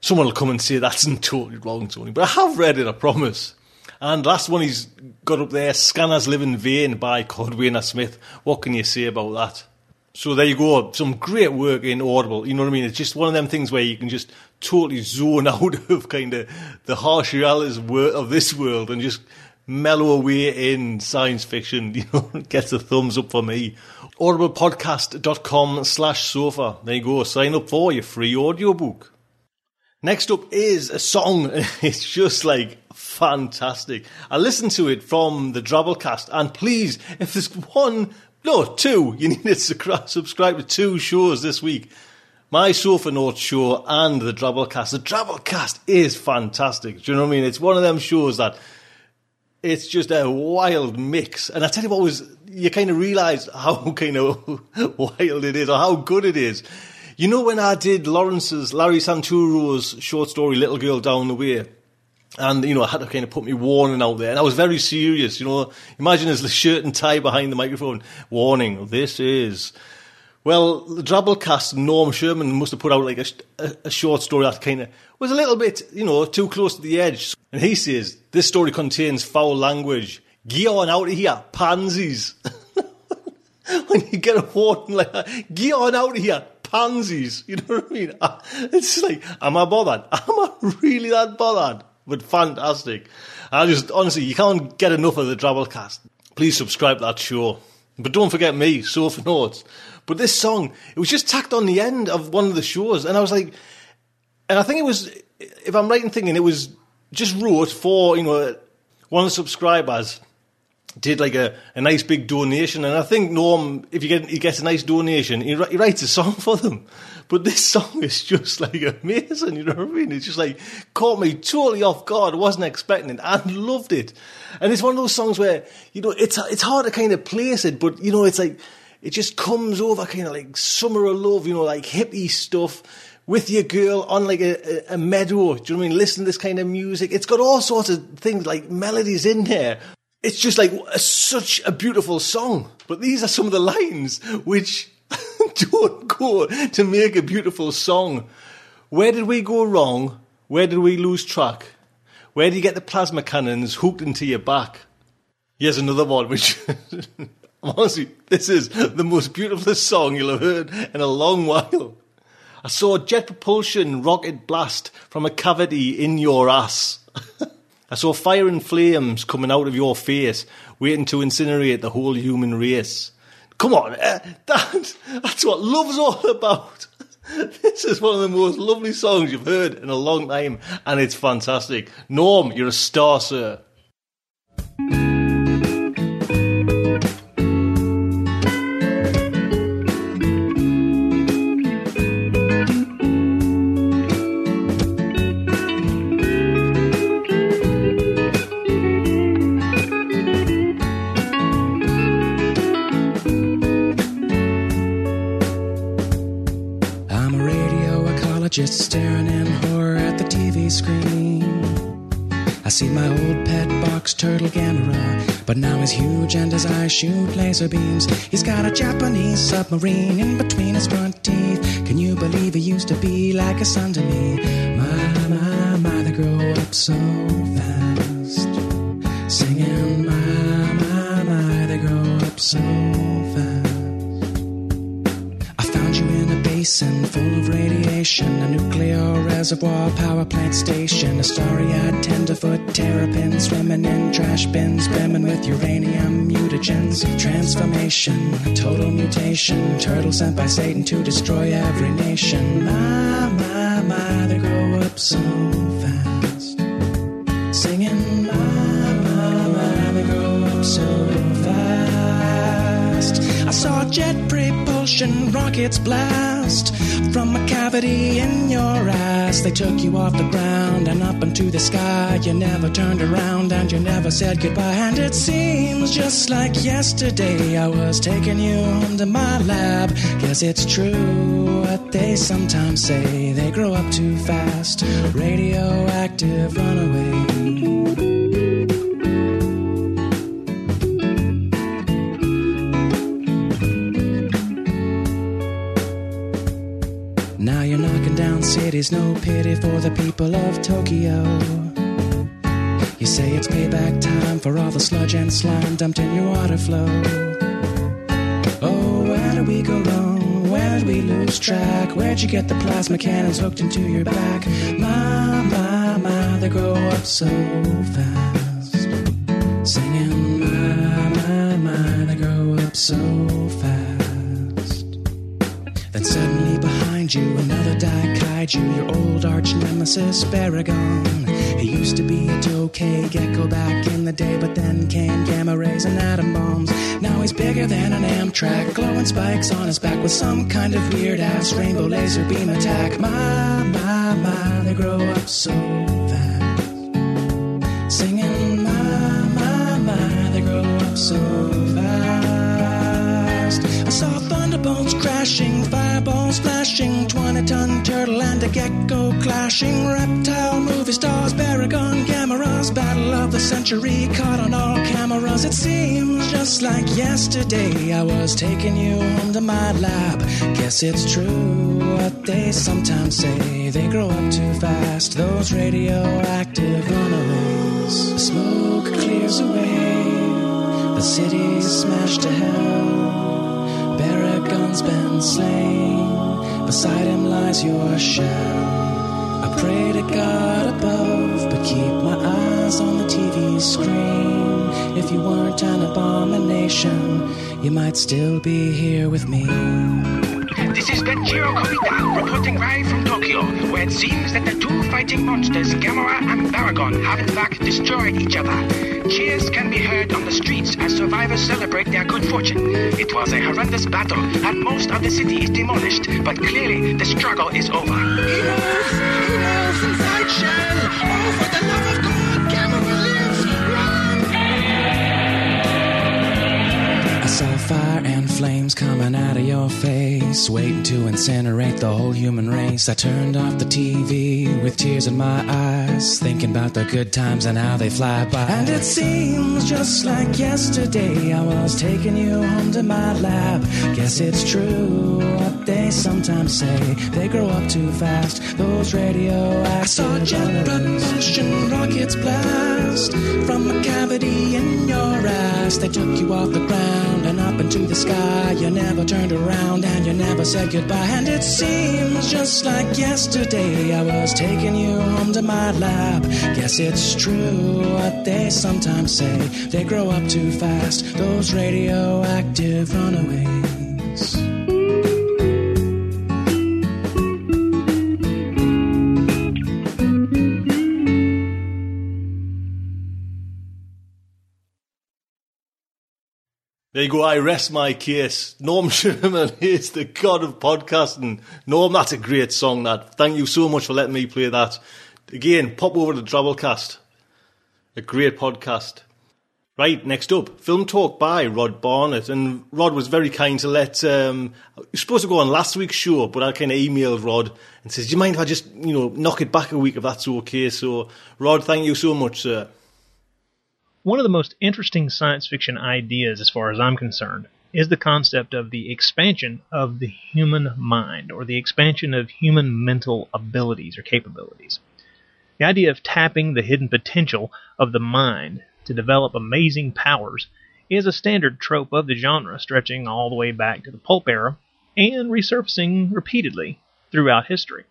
Someone will come and say that's totally wrong Tony but I have read it I promise. And last one he's got up there Scanners Live in Vain by Cordwainer Smith what can you say about that? So there you go some great work in Audible you know what I mean? It's just one of them things where you can just totally zone out of kind of the harsh realities of this world and just mellow away in science fiction, you know, gets a thumbs up for me. audiblepodcast.com slash sofa. There you go. Sign up for your free audiobook. Next up is a song. It's just like fantastic. I listened to it from the Drabblecast, and please, if there's one, no, two, you need to subscribe to two shows this week. My Sofa Notes show and the Drabblecast. The Drabblecast is fantastic. Do you know what I mean? It's one of them shows that it's just a wild mix. And I tell you what was, you kind of realize how kind of wild it is or how good it is. You know, when I did Lawrence's, Larry Santoro's short story, Little Girl Down the Way, and, you know, I had to kind of put me warning out there. And I was very serious, you know. Imagine there's the shirt and tie behind the microphone. Warning, this is. Well, the Drabblecast, Norm Sherman must have put out like a, a, short story that kind of was a little bit, you know, too close to the edge. And he says, this story contains foul language. Get on out of here, pansies. when you get a warning like that, get on out of here, pansies. You know what I mean? It's like, am I bothered? Am I really that bothered? But fantastic. I just, honestly, you can't get enough of the Drabblecast. Please subscribe to that show. But don't forget me, Sofa Notes. But this song, it was just tacked on the end of one of the shows, and I was like, and I think it was, if I'm right in thinking, it was just wrote for, you know, one of the subscribers did like a, a nice big donation. And I think Norm, if you get, he gets a nice donation, he, he writes a song for them. But this song is just like amazing, you know what I mean? It's just like caught me totally off guard. Wasn't expecting it and loved it. And it's one of those songs where, you know, it's, it's hard to kind of place it, but, you know, it's like, it just comes over kind of like summer of love, you know, like hippie stuff with your girl on like a, a, meadow. Do you know what I mean? Listen to this kind of music. It's got all sorts of things like melodies in there. it's just like a, such a beautiful song. But these are some of the lines which don't go to make a beautiful song. Where did we go wrong? Where did we lose track? Where do you get the plasma cannons hooked into your back? Here's another one, which honestly, this is the most beautiful song you'll have heard in a long while. I saw jet propulsion rocket blast from a cavity in your ass. I saw fire and flames coming out of your face, waiting to incinerate the whole human race. Come on, uh, that, that's what love's all about. This is one of the most lovely songs you've heard in a long time, and it's fantastic. Norm, you're a star, sir. See my old pet box turtle Gamera, but now he's huge and his eyes shoot laser beams. He's got a Japanese submarine in between his front teeth. Can you believe he used to be like a son to me? My, my, my, they grow up so fast. Singing, my, my, my, they grow up so basin full of radiation, a nuclear reservoir, power plant station, a starry-eyed tenderfoot terrapin swimming in trash bins, brimming with uranium mutagens. Transformation, total mutation, turtle sent by Satan to destroy every nation. My, my, my, they grow up so propulsion rockets blast from a cavity in your ass. They took you off the ground and up into the sky. You never turned around and you never said goodbye. And it seems just like yesterday I was taking you home to my lab. Guess it's true what they sometimes say. They grow up too fast. Radioactive runaway. Cities, no pity for the people of Tokyo. You say it's payback time for all the sludge and slime dumped in your water flow. Oh, where did we go wrong? Where did we lose track? Where'd you get the plasma cannons hooked into your back? My, my, my, they grow up so fast. Singing, my, my, my, they grow up so fast. Then suddenly behind you, another die kaiju, your old arch nemesis, Baragon. He used to be a Tokay gecko back in the day, but then came gamma rays and atom bombs. Now he's bigger than an Amtrak, glowing spikes on his back with some kind of weird ass rainbow laser beam attack. My, my, my, they grow up so fast. Singing, my, my, my, they grow up so fast. I saw thunderbolts crashing, fireballs flashing, 20 ton turtle and a gecko clashing, reptile movie stars, Baragon cameras, battle of the century caught on all cameras. It seems just like yesterday I was taking you home to my lab. Guess it's true what they sometimes say. They grow up too fast, those radioactive runaways. Smoke clears away, the city's smashed to hell. Baragon's been slain. Beside him lies your shell. I pray to God above, but keep my eyes on the TV screen. If you weren't an abomination, you might still be here with me. This is Benjiro Komita reporting live from Tokyo, where it seems that the two fighting monsters, Gamera and Baragon, have in fact destroyed each other. Cheers can be heard on the streets as survivors celebrate their good fortune. It was a horrendous battle, and most of the city is demolished, but clearly the struggle is over. Heroes! Heroes inside shell! Oh, for the love of fire and flames coming out of your face, waiting to incinerate the whole human race. I turned off the TV with tears in my eyes, thinking about the good times and how they fly by. And it seems just like yesterday I was taking you home to my lab. Guess it's true what they sometimes say. They grow up too fast, those radioactive. I saw jet propulsion rockets blast from a cavity in your ass. They took you off the ground up into the sky. You never turned around and you never said goodbye. And it seems just like yesterday I was taking you home to my lab. Guess it's true what they sometimes say. They grow up too fast, those radioactive runaways. There you go, I rest my case. Norm Sherman is the god of podcasting. Norm, that's a great song, that. Thank you so much for letting me play that. Again, pop over to Drabblecast. A great podcast. Right, next up, Film Talk by Rod Barnett. And Rod was very kind to let, um, you were supposed to go on last week's show, but I kind of emailed Rod and says, do you mind if I just, you know, knock it back a week if that's okay? So, Rod, thank you so much, sir. One of the most interesting science fiction ideas, as far as I'm concerned, is the concept of the expansion of the human mind, or the expansion of human mental abilities or capabilities. The idea of tapping the hidden potential of the mind to develop amazing powers is a standard trope of the genre, stretching all the way back to the pulp era and resurfacing repeatedly throughout history.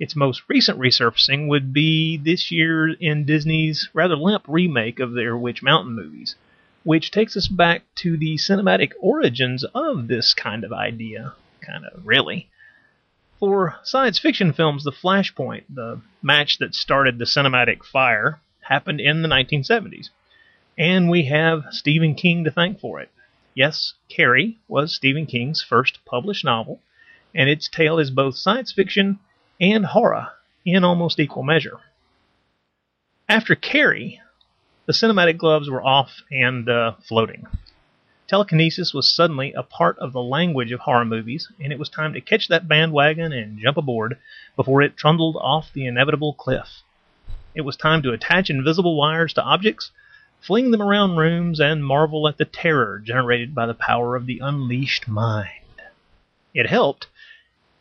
Its most recent resurfacing would be this year in Disney's rather limp remake of their Witch Mountain movies, which takes us back to the cinematic origins of this kind of idea. Kind of, really. For science fiction films, the Flashpoint, the match that started the cinematic fire, happened in the 1970s. And we have Stephen King to thank for it. Yes, Carrie was Stephen King's first published novel, and its tale is both science fiction and horror in almost equal measure. After Carrie, the cinematic gloves were off and uh, floating. Telekinesis was suddenly a part of the language of horror movies, and it was time to catch that bandwagon and jump aboard before it trundled off the inevitable cliff. It was time to attach invisible wires to objects, fling them around rooms, and marvel at the terror generated by the power of the unleashed mind. It helped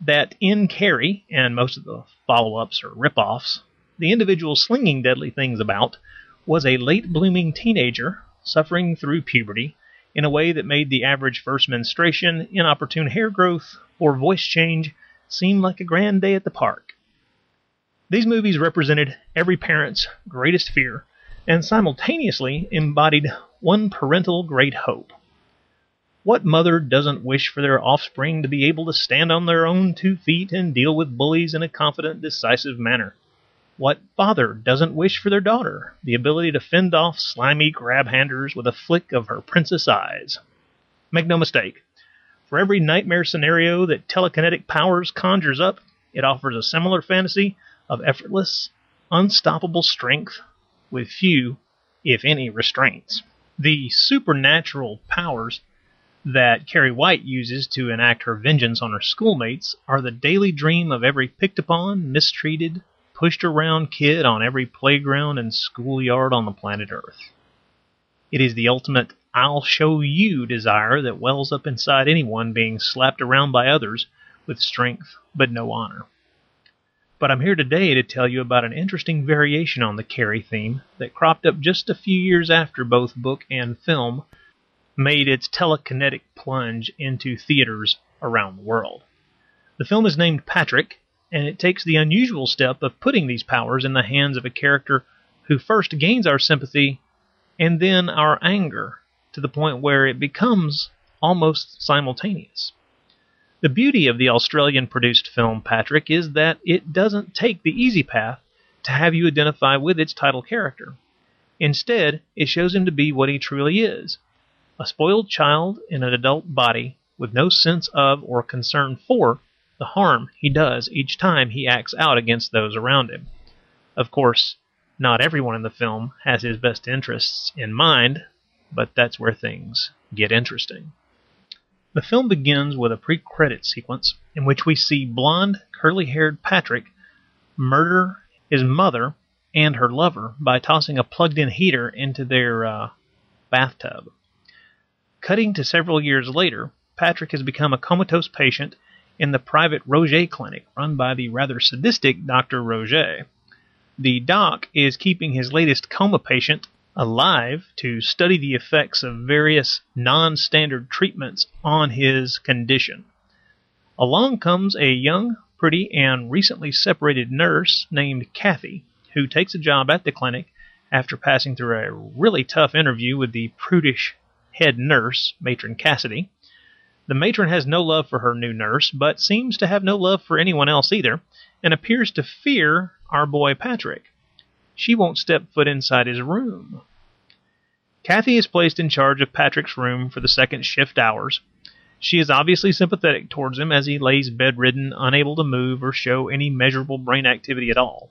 that in Carrie and most of the follow ups or rip offs, the individual slinging deadly things about was a late blooming teenager suffering through puberty in a way that made the average first menstruation, inopportune hair growth, or voice change seem like a grand day at the park. These movies represented every parent's greatest fear and simultaneously embodied one parental great hope what mother doesn't wish for their offspring to be able to stand on their own two feet and deal with bullies in a confident, decisive manner? What father doesn't wish for their daughter the ability to fend off slimy grab handers with a flick of her princess eyes? Make no mistake, for every nightmare scenario that telekinetic powers conjures up, it offers a similar fantasy of effortless, unstoppable strength with few, if any, restraints. The supernatural powers that Carrie White uses to enact her vengeance on her schoolmates are the daily dream of every picked upon, mistreated, pushed around kid on every playground and schoolyard on the planet Earth. It is the ultimate I'll show you desire that wells up inside anyone being slapped around by others with strength but no honor. But I'm here today to tell you about an interesting variation on the Carrie theme that cropped up just a few years after both book and film made its telekinetic plunge into theaters around the world. The film is named Patrick, and it takes the unusual step of putting these powers in the hands of a character who first gains our sympathy and then our anger to the point where it becomes almost simultaneous. The beauty of the Australian produced film Patrick is that it doesn't take the easy path to have you identify with its title character. Instead, it shows him to be what he truly is a spoiled child in an adult body with no sense of or concern for the harm he does each time he acts out against those around him. Of course, not everyone in the film has his best interests in mind, but that's where things get interesting. The film begins with a pre credit sequence in which we see blonde, curly haired Patrick murder his mother and her lover by tossing a plugged in heater into their uh, bathtub. Cutting to several years later, Patrick has become a comatose patient in the private Roget clinic run by the rather sadistic Dr. Roget. The doc is keeping his latest coma patient alive to study the effects of various non standard treatments on his condition. Along comes a young, pretty, and recently separated nurse named Kathy, who takes a job at the clinic after passing through a really tough interview with the prudish head nurse, Matron Cassidy. The matron has no love for her new nurse, but seems to have no love for anyone else either, and appears to fear our boy Patrick. She won't step foot inside his room. Kathy is placed in charge of Patrick's room for the second shift hours. She is obviously sympathetic towards him as he lays bedridden, unable to move or show any measurable brain activity at all.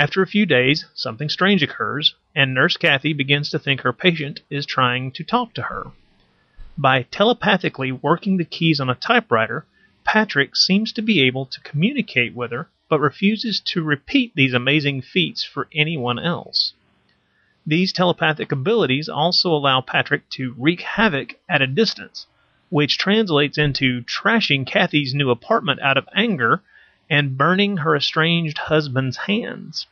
After a few days, something strange occurs, and Nurse Kathy begins to think her patient is trying to talk to her. By telepathically working the keys on a typewriter, Patrick seems to be able to communicate with her, but refuses to repeat these amazing feats for anyone else. These telepathic abilities also allow Patrick to wreak havoc at a distance, which translates into trashing Kathy's new apartment out of anger and burning her estranged husband's hands.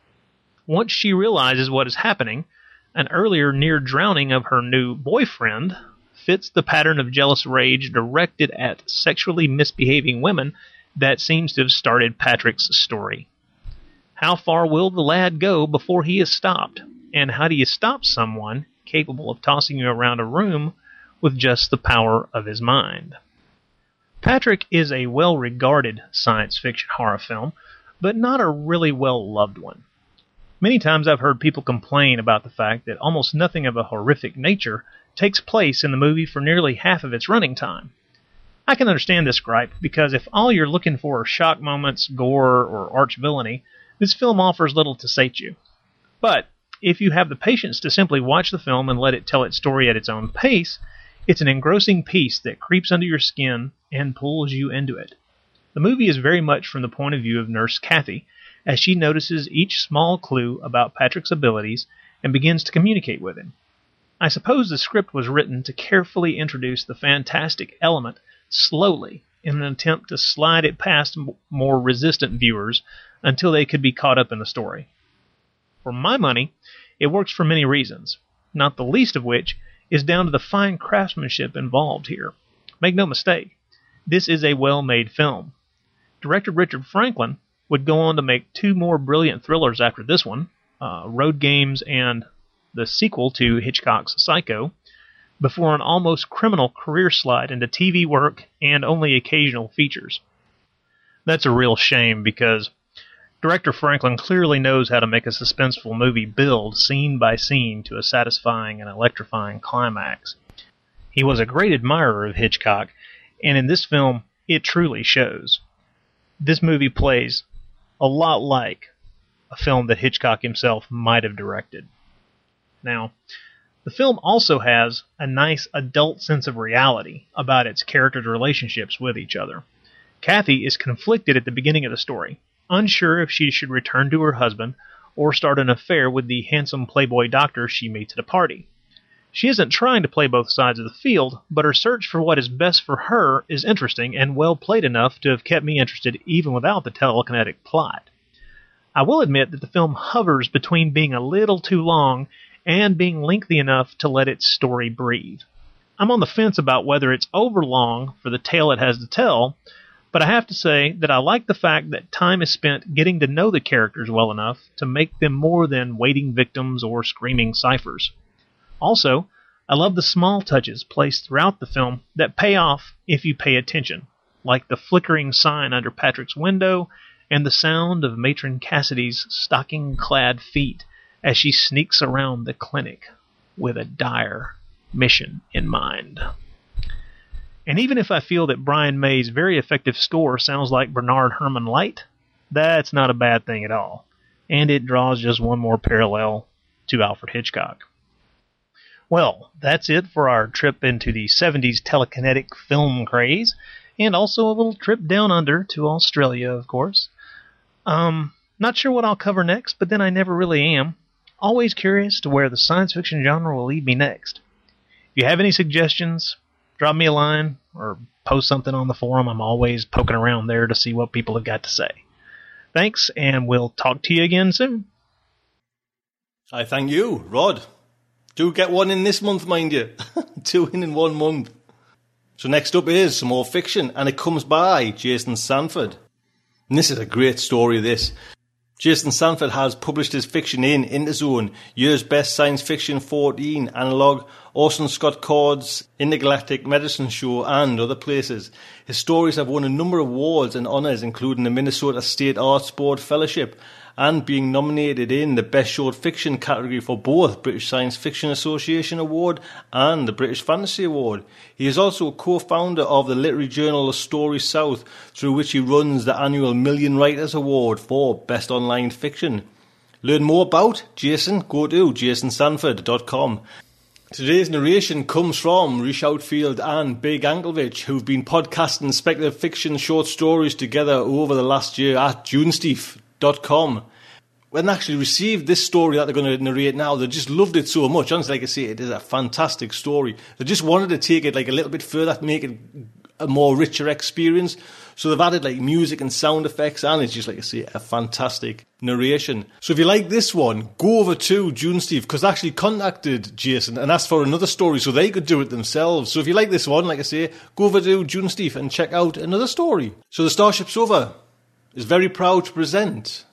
Once she realizes what is happening, an earlier near drowning of her new boyfriend fits the pattern of jealous rage directed at sexually misbehaving women that seems to have started Patrick's story. How far will the lad go before he is stopped? And how do you stop someone capable of tossing you around a room with just the power of his mind? Patrick is a well regarded science fiction horror film, but not a really well loved one. Many times I've heard people complain about the fact that almost nothing of a horrific nature takes place in the movie for nearly half of its running time. I can understand this gripe because if all you're looking for are shock moments, gore, or arch villainy, this film offers little to sate you. But if you have the patience to simply watch the film and let it tell its story at its own pace, it's an engrossing piece that creeps under your skin and pulls you into it. The movie is very much from the point of view of Nurse Kathy, as she notices each small clue about Patrick's abilities and begins to communicate with him. I suppose the script was written to carefully introduce the fantastic element slowly in an attempt to slide it past more resistant viewers until they could be caught up in the story. For my money, it works for many reasons, not the least of which is down to the fine craftsmanship involved here. Make no mistake, this is a well made film. Director Richard Franklin would go on to make two more brilliant thrillers after this one uh, Road Games and the sequel to Hitchcock's Psycho, before an almost criminal career slide into TV work and only occasional features. That's a real shame because Director Franklin clearly knows how to make a suspenseful movie build scene by scene to a satisfying and electrifying climax. He was a great admirer of Hitchcock, and in this film, it truly shows. This movie plays a lot like a film that Hitchcock himself might have directed. Now, the film also has a nice adult sense of reality about its characters' relationships with each other. Kathy is conflicted at the beginning of the story unsure if she should return to her husband or start an affair with the handsome playboy doctor she meets at a party. She isn't trying to play both sides of the field, but her search for what is best for her is interesting and well played enough to have kept me interested even without the telekinetic plot. I will admit that the film hovers between being a little too long and being lengthy enough to let its story breathe. I'm on the fence about whether it's overlong for the tale it has to tell, but I have to say that I like the fact that time is spent getting to know the characters well enough to make them more than waiting victims or screaming ciphers. Also, I love the small touches placed throughout the film that pay off if you pay attention, like the flickering sign under Patrick's window and the sound of Matron Cassidy's stocking clad feet as she sneaks around the clinic with a dire mission in mind. And even if I feel that Brian May's very effective score sounds like Bernard Herrmann light, that's not a bad thing at all. And it draws just one more parallel to Alfred Hitchcock. Well, that's it for our trip into the 70s telekinetic film craze, and also a little trip down under to Australia, of course. Um, not sure what I'll cover next, but then I never really am. Always curious to where the science fiction genre will lead me next. If you have any suggestions, drop me a line or post something on the forum. I'm always poking around there to see what people have got to say. Thanks, and we'll talk to you again soon. I thank you, Rod. Do get one in this month, mind you. Two in in one month. So next up is some more fiction, and it comes by Jason Sanford. And this is a great story, this. Jason Sanford has published his fiction in Interzone, Year's Best Science Fiction 14, Analog, Orson Scott Card's Intergalactic Medicine Show, and other places. His stories have won a number of awards and honours, including the Minnesota State Arts Board Fellowship, and being nominated in the Best Short Fiction category for both British Science Fiction Association Award and the British Fantasy Award. He is also a co-founder of the literary journal storySouth, through which he runs the annual Million Writers Award for Best Online Fiction. Learn more about Jason, go to jasonsanford.com. Today's narration comes from Rish Outfield and Big Anklevich, who've been podcasting speculative fiction short stories together over the last year at dunesteef.com. When actually received this story that they're going to narrate now, they just loved it so much. Honestly, like I say, it is a fantastic story. They just wanted to take it like a little bit further, make it a more richer experience. So they've added like music and sound effects, and it's just like I say, a fantastic narration. So if you like this one, go over to Dunesteef because they actually contacted Jason and asked for another story so they could do it themselves. So if you like this one, like I say, go over to Dunesteef and check out another story. So the Starship's Sofa is very proud to present.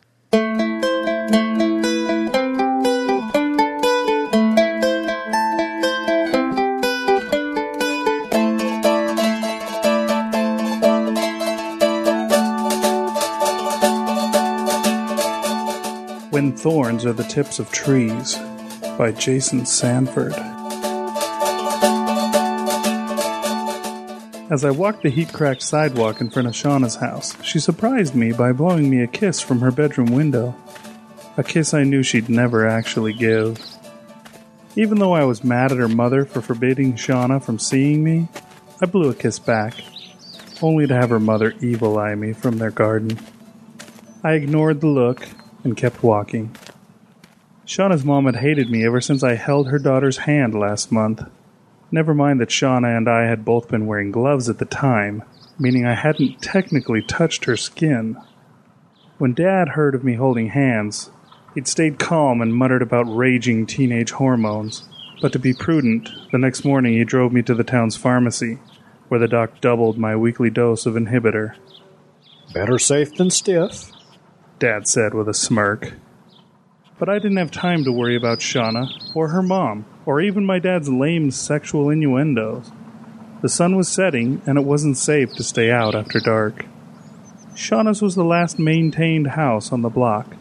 When Thorns Are the Tips of Trees by Jason Sanford. As I walked the heat cracked sidewalk in front of Shauna's house, she surprised me by blowing me a kiss from her bedroom window. A kiss I knew she'd never actually give. Even though I was mad at her mother for forbidding Shauna from seeing me, I blew a kiss back, only to have her mother evil eye me from their garden. I ignored the look and kept walking. Shauna's mom had hated me ever since I held her daughter's hand last month. Never mind that Shauna and I had both been wearing gloves at the time, meaning I hadn't technically touched her skin. When Dad heard of me holding hands, he'd stayed calm and muttered about raging teenage hormones. But to be prudent, the next morning he drove me to the town's pharmacy, where the doc doubled my weekly dose of inhibitor. Better safe than stiff. Dad said with a smirk. But I didn't have time to worry about Shauna, or her mom, or even my dad's lame sexual innuendos. The sun was setting, and it wasn't safe to stay out after dark. Shauna's was the last maintained house on the block.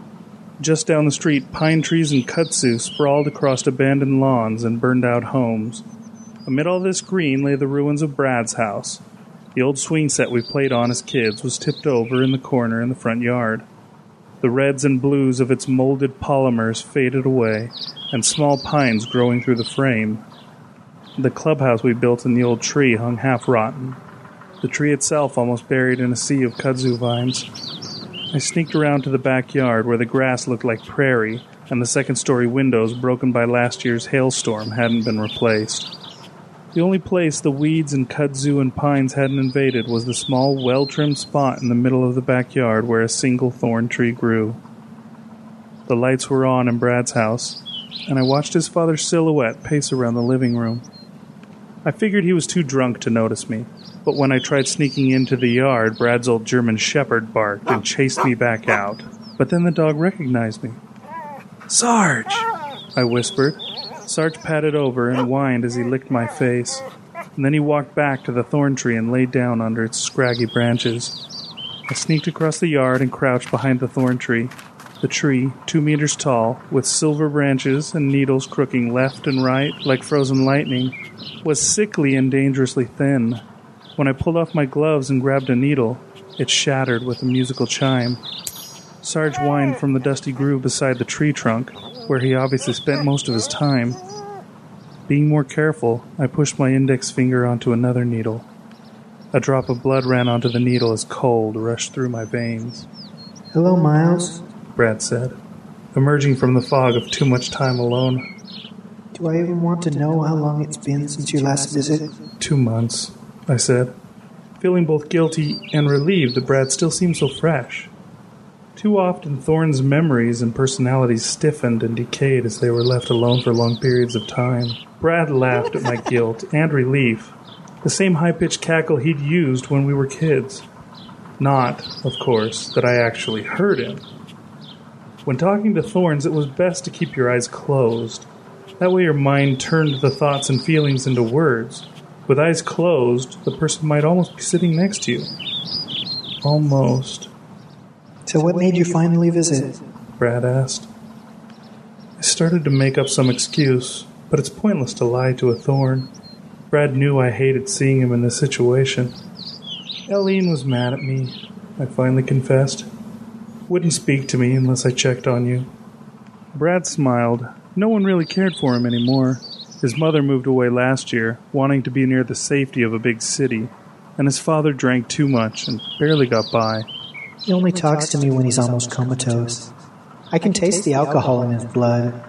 Just down the street, pine trees and kudzu sprawled across abandoned lawns and burned out homes. Amid all this green lay the ruins of Brad's house. The old swing set we played on as kids was tipped over in the corner in the front yard. The reds and blues of its molded polymers faded away, and small pines growing through the frame. The clubhouse we built in the old tree hung half rotten, the tree itself almost buried in a sea of kudzu vines. I sneaked around to the backyard where the grass looked like prairie, and the second story windows broken by last year's hailstorm hadn't been replaced. The only place the weeds and kudzu and pines hadn't invaded was the small, well trimmed spot in the middle of the backyard where a single thorn tree grew. The lights were on in Brad's house, and I watched his father's silhouette pace around the living room. I figured he was too drunk to notice me, but when I tried sneaking into the yard, Brad's old German shepherd barked and chased me back out. But then the dog recognized me. Sarge! I whispered. Sarge patted over and whined as he licked my face. And then he walked back to the thorn tree and laid down under its scraggy branches. I sneaked across the yard and crouched behind the thorn tree. The tree, two meters tall, with silver branches and needles crooking left and right like frozen lightning, was sickly and dangerously thin. When I pulled off my gloves and grabbed a needle, it shattered with a musical chime. Sarge whined from the dusty groove beside the tree trunk, where he obviously spent most of his time. Being more careful, I pushed my index finger onto another needle. A drop of blood ran onto the needle as cold rushed through my veins. Hello, Miles. Brad said, emerging from the fog of too much time alone. Do I even want to know how long it's been since your last visit? Two months, I said, feeling both guilty and relieved that Brad still seemed so fresh. Too often, Thorn's memories and personalities stiffened and decayed as they were left alone for long periods of time. Brad laughed at my guilt and relief, the same high pitched cackle he'd used when we were kids. Not, of course, that I actually heard him. When talking to Thorns, it was best to keep your eyes closed. That way, your mind turned the thoughts and feelings into words. With eyes closed, the person might almost be sitting next to you. Almost. So, what made you finally visit? Brad asked. I started to make up some excuse, but it's pointless to lie to a thorn. Brad knew I hated seeing him in this situation. Eileen was mad at me, I finally confessed. Wouldn't speak to me unless I checked on you. Brad smiled. No one really cared for him anymore. His mother moved away last year, wanting to be near the safety of a big city, and his father drank too much and barely got by. He only talks to me when he's almost comatose. I can taste the alcohol in his blood.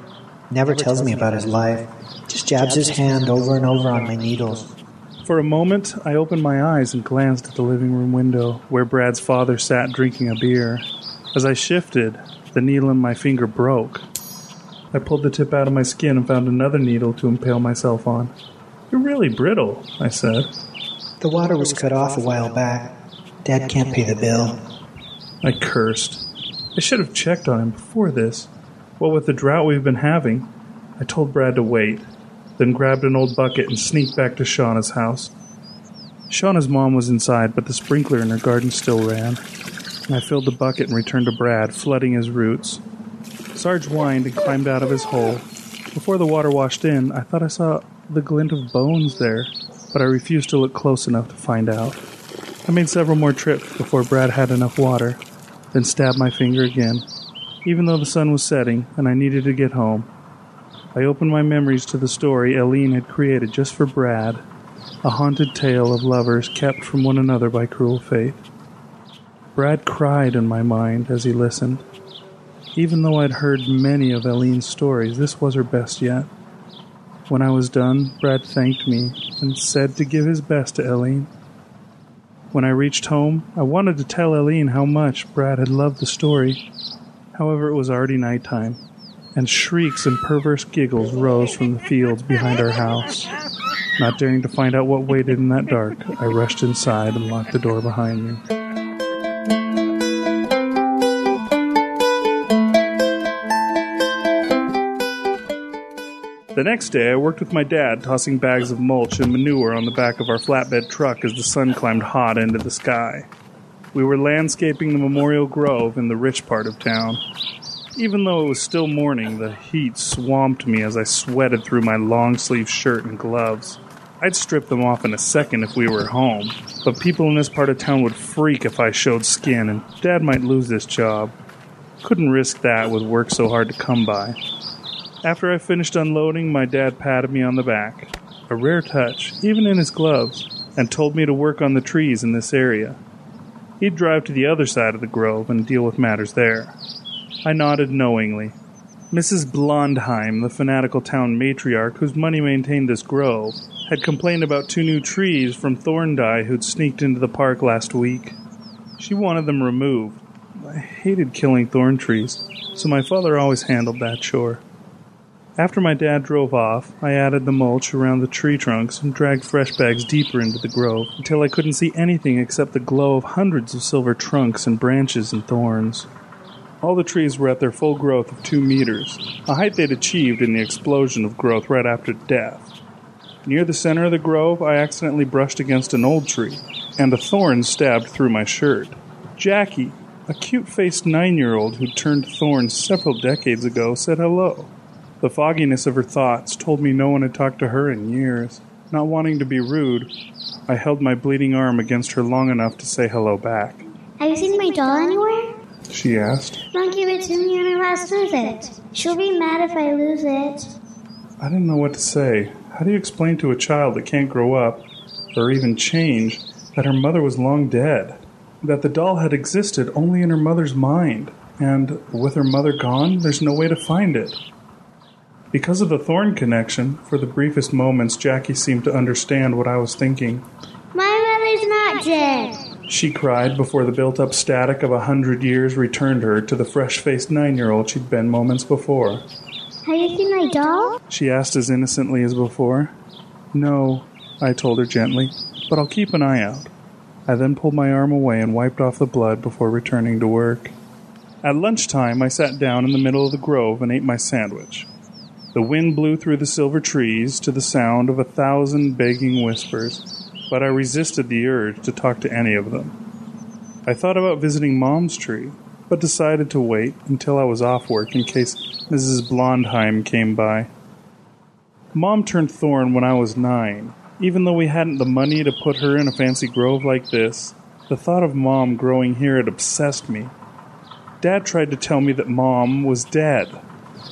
Never tells me about his life. Just jabs his hand over and over on my needles. For a moment, I opened my eyes and glanced at the living room window where Brad's father sat drinking a beer. As I shifted, the needle in my finger broke. I pulled the tip out of my skin and found another needle to impale myself on. You're really brittle, I said. The water was cut off a while back. Dad can't pay the bill. I cursed. I should have checked on him before this. What with the drought we've been having, I told Brad to wait, then grabbed an old bucket and sneaked back to Shauna's house. Shauna's mom was inside, but the sprinkler in her garden still ran. I filled the bucket and returned to Brad, flooding his roots. Sarge whined and climbed out of his hole. Before the water washed in, I thought I saw the glint of bones there, but I refused to look close enough to find out. I made several more trips before Brad had enough water, then stabbed my finger again. Even though the sun was setting and I needed to get home, I opened my memories to the story Eileen had created just for Brad, a haunted tale of lovers kept from one another by cruel fate. Brad cried in my mind as he listened. Even though I'd heard many of Eileen's stories, this was her best yet. When I was done, Brad thanked me and said to give his best to Eileen. When I reached home, I wanted to tell Eileen how much Brad had loved the story. However, it was already nighttime, and shrieks and perverse giggles rose from the fields behind our house. Not daring to find out what waited in that dark, I rushed inside and locked the door behind me. The next day, I worked with my dad, tossing bags of mulch and manure on the back of our flatbed truck as the sun climbed hot into the sky. We were landscaping the Memorial Grove in the rich part of town. Even though it was still morning, the heat swamped me as I sweated through my long sleeve shirt and gloves. I'd strip them off in a second if we were home, but people in this part of town would freak if I showed skin, and Dad might lose this job. Couldn't risk that with work so hard to come by. After I finished unloading, my dad patted me on the back, a rare touch, even in his gloves, and told me to work on the trees in this area. He'd drive to the other side of the grove and deal with matters there. I nodded knowingly. Mrs. Blondheim, the fanatical town matriarch whose money maintained this grove, had complained about two new trees from Thorndye who'd sneaked into the park last week. She wanted them removed. I hated killing thorn trees, so my father always handled that chore. After my dad drove off, I added the mulch around the tree trunks and dragged fresh bags deeper into the grove until I couldn't see anything except the glow of hundreds of silver trunks and branches and thorns. All the trees were at their full growth of two meters, a height they'd achieved in the explosion of growth right after death. Near the center of the grove, I accidentally brushed against an old tree, and a thorn stabbed through my shirt. Jackie, a cute faced nine year old who turned thorns several decades ago, said hello. The fogginess of her thoughts told me no one had talked to her in years. Not wanting to be rude, I held my bleeding arm against her long enough to say hello back. Have you seen my doll anywhere? She asked. Mom gave it to me on her last visit. She'll be mad if I lose it. I didn't know what to say. How do you explain to a child that can't grow up or even change that her mother was long dead? That the doll had existed only in her mother's mind, and with her mother gone, there's no way to find it. Because of the thorn connection, for the briefest moments, Jackie seemed to understand what I was thinking. My mother's not dead. She cried before the built up static of a hundred years returned her to the fresh faced nine year old she'd been moments before. Have you seen my doll? She asked as innocently as before. No, I told her gently, but I'll keep an eye out. I then pulled my arm away and wiped off the blood before returning to work. At lunchtime, I sat down in the middle of the grove and ate my sandwich. The wind blew through the silver trees to the sound of a thousand begging whispers, but I resisted the urge to talk to any of them. I thought about visiting Mom's tree, but decided to wait until I was off work in case Mrs. Blondheim came by. Mom turned thorn when I was nine. Even though we hadn't the money to put her in a fancy grove like this, the thought of Mom growing here had obsessed me. Dad tried to tell me that Mom was dead,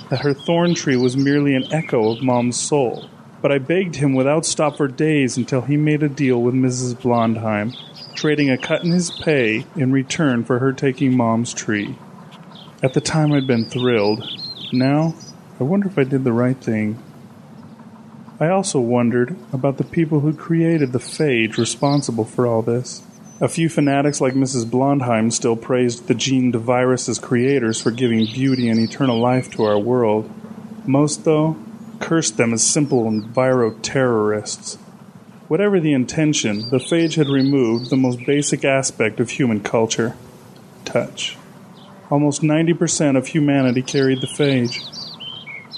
that her thorn tree was merely an echo of Mom's soul. But I begged him without stop for days until he made a deal with Mrs. Blondheim, trading a cut in his pay in return for her taking Mom's tree. At the time, I'd been thrilled. Now, I wonder if I did the right thing. I also wondered about the people who created the phage responsible for all this. A few fanatics like Mrs. Blondheim still praised the gene de virus's creators for giving beauty and eternal life to our world. Most, though, cursed them as simple enviro terrorists. Whatever the intention, the phage had removed the most basic aspect of human culture touch. Almost 90% of humanity carried the phage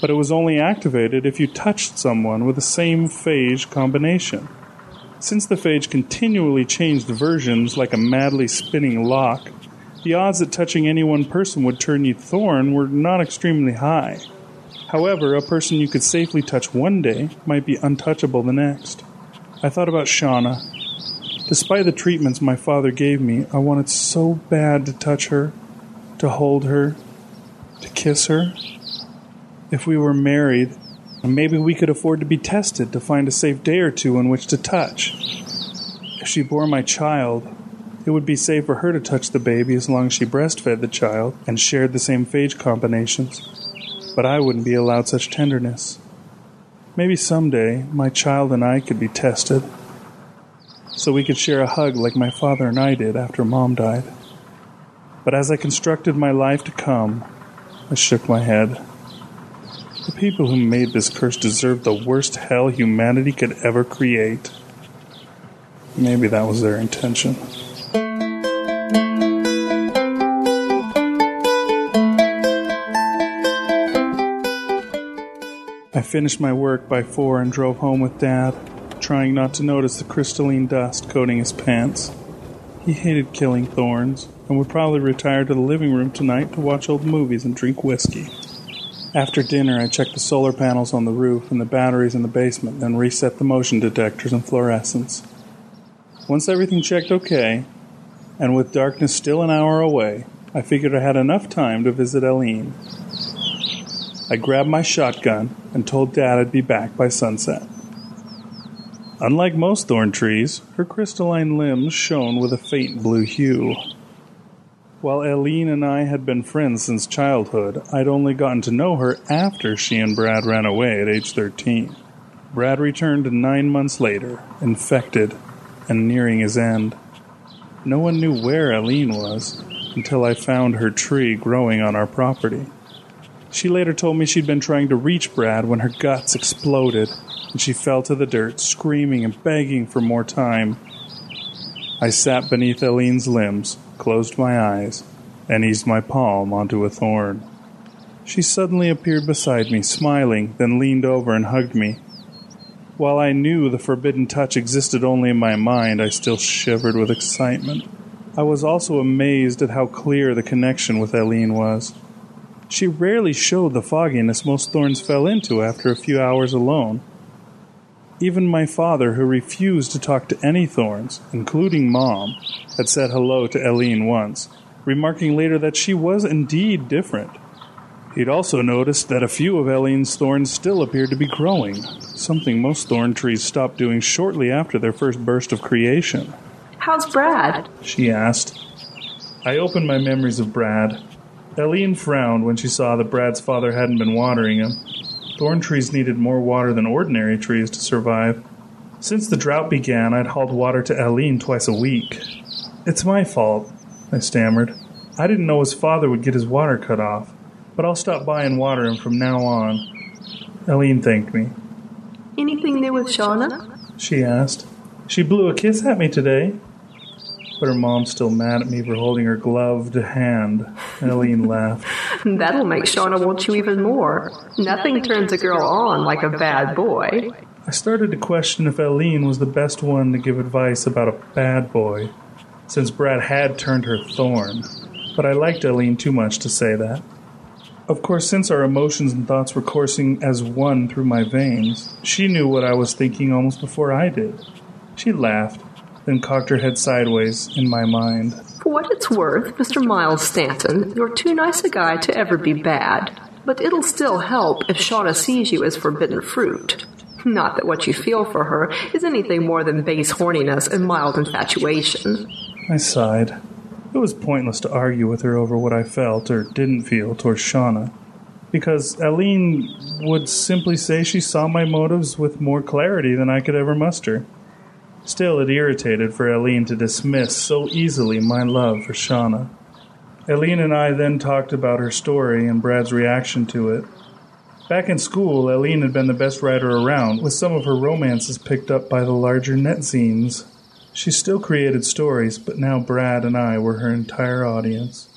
but it was only activated if you touched someone with the same phage combination. Since the phage continually changed versions like a madly spinning lock, the odds that touching any one person would turn you thorn were not extremely high. However, a person you could safely touch one day might be untouchable the next. I thought about Shauna. Despite the treatments my father gave me, I wanted so bad to touch her, to hold her, to kiss her. If we were married, maybe we could afford to be tested to find a safe day or two in which to touch. If she bore my child, it would be safe for her to touch the baby as long as she breastfed the child and shared the same phage combinations. But I wouldn't be allowed such tenderness. Maybe someday my child and I could be tested so we could share a hug like my father and I did after mom died. But as I constructed my life to come, I shook my head. The people who made this curse deserve the worst hell humanity could ever create. Maybe that was their intention. I finished my work by four and drove home with Dad, trying not to notice the crystalline dust coating his pants. He hated killing thorns and would probably retire to the living room tonight to watch old movies and drink whiskey. After dinner, I checked the solar panels on the roof and the batteries in the basement, then reset the motion detectors and fluorescents. Once everything checked okay, and with darkness still an hour away, I figured I had enough time to visit Eileen. I grabbed my shotgun and told Dad I'd be back by sunset. Unlike most thorn trees, her crystalline limbs shone with a faint blue hue. While Eileen and I had been friends since childhood, I'd only gotten to know her after she and Brad ran away at age 13. Brad returned nine months later, infected and nearing his end. No one knew where Eileen was until I found her tree growing on our property. She later told me she'd been trying to reach Brad when her guts exploded and she fell to the dirt, screaming and begging for more time. I sat beneath Eileen's limbs, closed my eyes, and eased my palm onto a thorn. She suddenly appeared beside me, smiling, then leaned over and hugged me. While I knew the forbidden touch existed only in my mind, I still shivered with excitement. I was also amazed at how clear the connection with Eileen was. She rarely showed the fogginess most thorns fell into after a few hours alone. Even my father, who refused to talk to any thorns, including Mom, had said hello to Eileen once, remarking later that she was indeed different. He'd also noticed that a few of Eileen's thorns still appeared to be growing. something most thorn trees stop doing shortly after their first burst of creation. How's Brad? She asked. I opened my memories of Brad. Eileen frowned when she saw that Brad's father hadn't been watering him. Thorn trees needed more water than ordinary trees to survive. Since the drought began, I'd hauled water to Eileen twice a week. It's my fault, I stammered. I didn't know his father would get his water cut off, but I'll stop by and water him from now on. Eileen thanked me. Anything new with Shauna? She asked. She blew a kiss at me today, but her mom's still mad at me for holding her gloved hand. Eileen laughed. That'll make Shauna want you even more. Nothing turns a girl on like a bad boy. I started to question if Eileen was the best one to give advice about a bad boy, since Brad had turned her thorn. But I liked Eileen too much to say that. Of course, since our emotions and thoughts were coursing as one through my veins, she knew what I was thinking almost before I did. She laughed, then cocked her head sideways in my mind. For what it's worth, Mr. Miles Stanton, you're too nice a guy to ever be bad. But it'll still help if Shauna sees you as forbidden fruit. Not that what you feel for her is anything more than base horniness and mild infatuation. I sighed. It was pointless to argue with her over what I felt or didn't feel towards Shauna, because Eileen would simply say she saw my motives with more clarity than I could ever muster. Still, it irritated for Eileen to dismiss so easily my love for Shauna. Eileen and I then talked about her story and Brad's reaction to it. Back in school, Eileen had been the best writer around, with some of her romances picked up by the larger net netzines. She still created stories, but now Brad and I were her entire audience.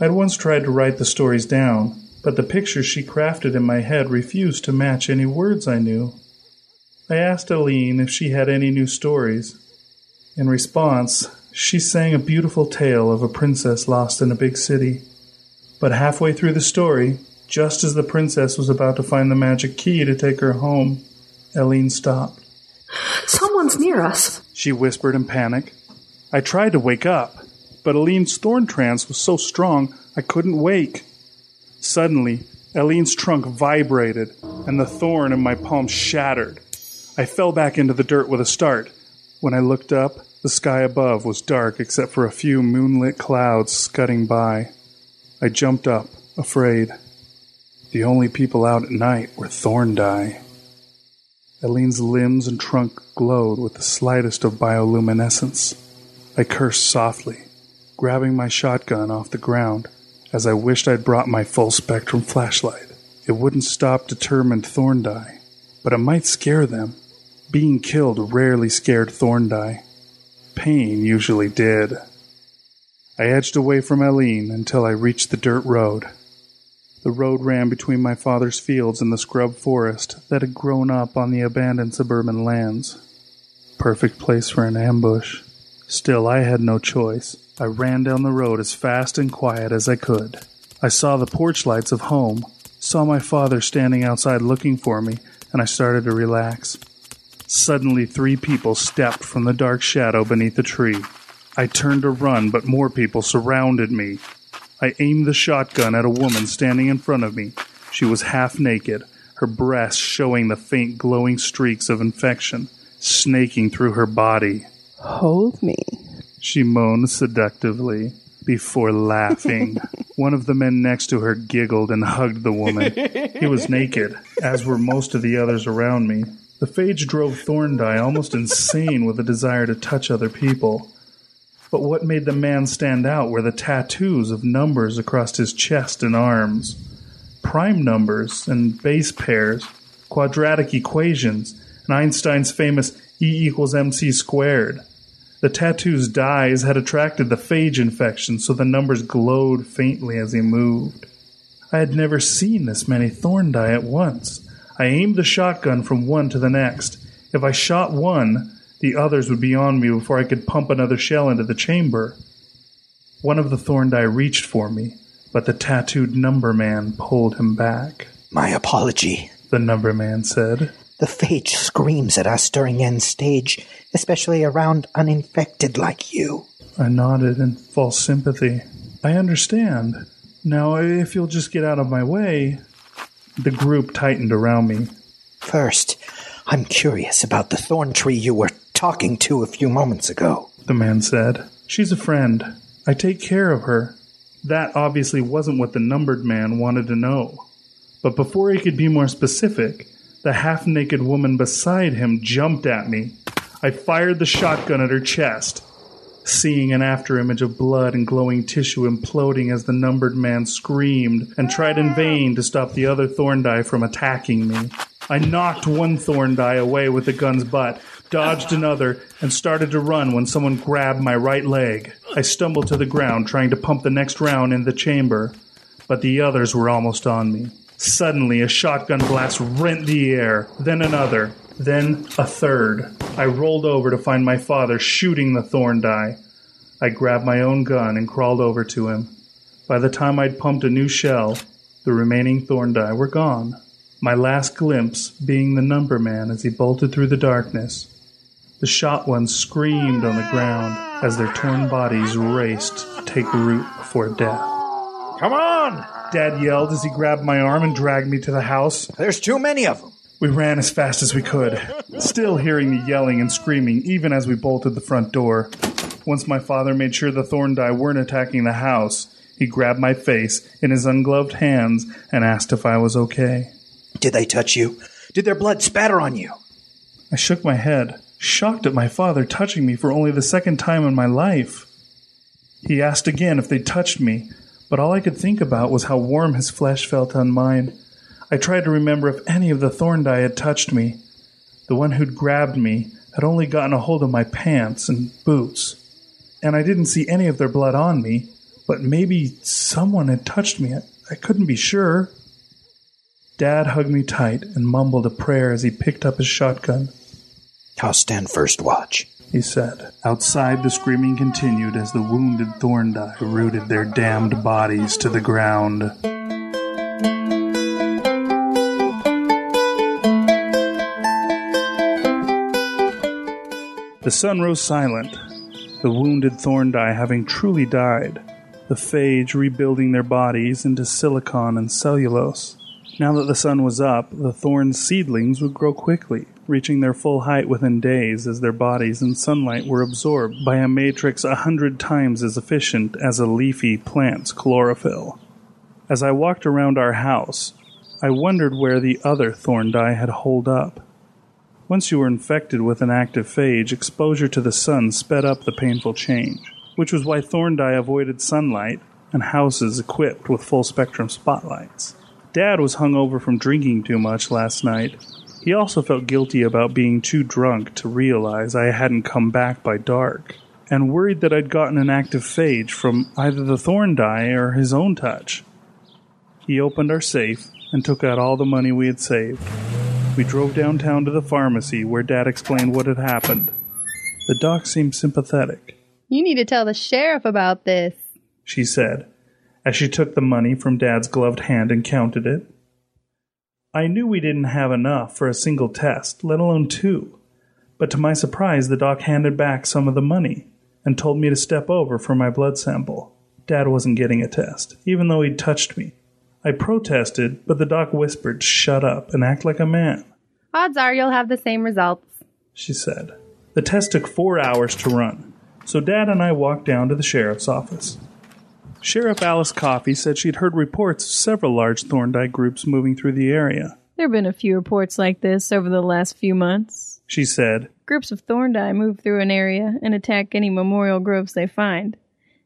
I'd once tried to write the stories down, but the pictures she crafted in my head refused to match any words I knew. I asked Eileen if she had any new stories. In response, she sang a beautiful tale of a princess lost in a big city. But halfway through the story, just as the princess was about to find the magic key to take her home, Eileen stopped. Someone's near us, she whispered in panic. I tried to wake up, but Eileen's thorn trance was so strong I couldn't wake. Suddenly, Eileen's trunk vibrated, and the thorn in my palm shattered. I fell back into the dirt with a start. When I looked up, the sky above was dark except for a few moonlit clouds scudding by. I jumped up, afraid. The only people out at night were Thorndye. Eileen's limbs and trunk glowed with the slightest of bioluminescence. I cursed softly, grabbing my shotgun off the ground as I wished I'd brought my full spectrum flashlight. It wouldn't stop determined Thorndye, but it might scare them. Being killed rarely scared Thorndye. Pain usually did. I edged away from Eileen until I reached the dirt road. The road ran between my father's fields and the scrub forest that had grown up on the abandoned suburban lands. Perfect place for an ambush. Still, I had no choice. I ran down the road as fast and quiet as I could. I saw the porch lights of home, saw my father standing outside looking for me, and I started to relax. Suddenly, three people stepped from the dark shadow beneath a tree. I turned to run, but more people surrounded me. I aimed the shotgun at a woman standing in front of me. She was half naked, her breasts showing the faint glowing streaks of infection snaking through her body. Hold me, she moaned seductively before laughing. One of the men next to her giggled and hugged the woman. He was naked, as were most of the others around me. The phage drove Thorndye almost insane with a desire to touch other people. But what made the man stand out were the tattoos of numbers across his chest and arms. Prime numbers and base pairs, quadratic equations, and Einstein's famous E equals mc squared. The tattoo's dyes had attracted the phage infection, so the numbers glowed faintly as he moved. I had never seen this many Thorndye at once. I aimed the shotgun from one to the next. If I shot one, the others would be on me before I could pump another shell into the chamber. One of the Thorndye reached for me, but the tattooed number man pulled him back. My apology, the number man said. The phage screams at us during end stage, especially around uninfected like you. I nodded in false sympathy. I understand. Now, if you'll just get out of my way. The group tightened around me. First, I'm curious about the thorn tree you were talking to a few moments ago. The man said, She's a friend. I take care of her. That obviously wasn't what the numbered man wanted to know. But before he could be more specific, the half naked woman beside him jumped at me. I fired the shotgun at her chest, seeing an afterimage of blood and glowing tissue imploding as the numbered man screamed and tried in vain to stop the other thorn die from attacking me. I knocked one thorn die away with the gun's butt, dodged another, and started to run when someone grabbed my right leg. I stumbled to the ground, trying to pump the next round in the chamber, but the others were almost on me. Suddenly, a shotgun blast rent the air, then another, then a third. I rolled over to find my father shooting the thorn die. I grabbed my own gun and crawled over to him. By the time I'd pumped a new shell, the remaining thorn die were gone. My last glimpse being the number man as he bolted through the darkness. The shot ones screamed on the ground as their torn bodies raced to take root before death. Come on! Dad yelled as he grabbed my arm and dragged me to the house. There's too many of them. We ran as fast as we could, still hearing the yelling and screaming even as we bolted the front door. Once my father made sure the thorn die weren't attacking the house, he grabbed my face in his ungloved hands and asked if I was okay. Did they touch you? Did their blood spatter on you? I shook my head, shocked at my father touching me for only the second time in my life. He asked again if they'd touched me, but all I could think about was how warm his flesh felt on mine. I tried to remember if any of the thorn die had touched me. The one who'd grabbed me had only gotten a hold of my pants and boots, and I didn't see any of their blood on me, but maybe someone had touched me. I, couldn't be sure. Dad hugged me tight and mumbled a prayer as he picked up his shotgun. I'll stand first watch, he said. Outside, the screaming continued as the wounded thorn die rooted their damned bodies to the ground. The sun rose silent, the wounded thorn die having truly died, the phage rebuilding their bodies into silicon and cellulose. Now that the sun was up, the thorn seedlings would grow quickly, reaching their full height within days as their bodies and sunlight were absorbed by a matrix a hundred times as efficient as a leafy plant's chlorophyll. As I walked around our house, I wondered where the other thorn die had holed up. Once you were infected with an active phage, exposure to the sun sped up the painful change, which was why thorn die avoided sunlight and houses equipped with full spectrum spotlights. Dad was hung over from drinking too much last night. He also felt guilty about being too drunk to realize I hadn't come back by dark, and worried that I'd gotten an active phage from either the thorn die or his own touch. He opened our safe and took out all the money we had saved. We drove downtown to the pharmacy where Dad explained what had happened. The doc seemed sympathetic. You need to tell the sheriff about this, she said, as she took the money from Dad's gloved hand and counted it. I knew we didn't have enough for a single test, let alone two. But to my surprise, the doc handed back some of the money and told me to step over for my blood sample. Dad wasn't getting a test, even though he'd touched me. I protested, but the doc whispered, Shut up and act like a man. Odds are you'll have the same results, she said. The test took four hours to run, so Dad and I walked down to the sheriff's office. Sheriff Alice Coffey said she'd heard reports of several large Thorndye groups moving through the area. There have been a few reports like this over the last few months. She said, Groups of Thorndye move through an area and attack any memorial groves they find.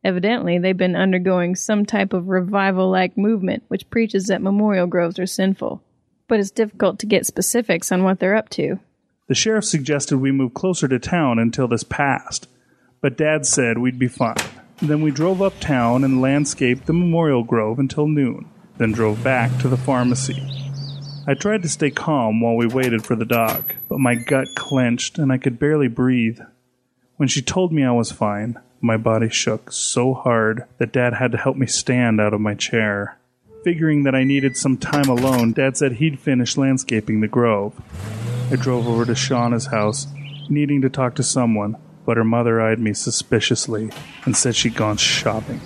Evidently, they've been undergoing some type of revival like movement which preaches that memorial groves are sinful. But it's difficult to get specifics on what they're up to. The sheriff suggested we move closer to town until this passed, but Dad said we'd be fine. Then we drove uptown and landscaped the memorial grove until noon, then drove back to the pharmacy. I tried to stay calm while we waited for the doc, but my gut clenched and I could barely breathe. When she told me I was fine, my body shook so hard that Dad had to help me stand out of my chair. Figuring that I needed some time alone, Dad said he'd finish landscaping the grove. I drove over to Shauna's house, needing to talk to someone, but her mother eyed me suspiciously and said she'd gone shopping.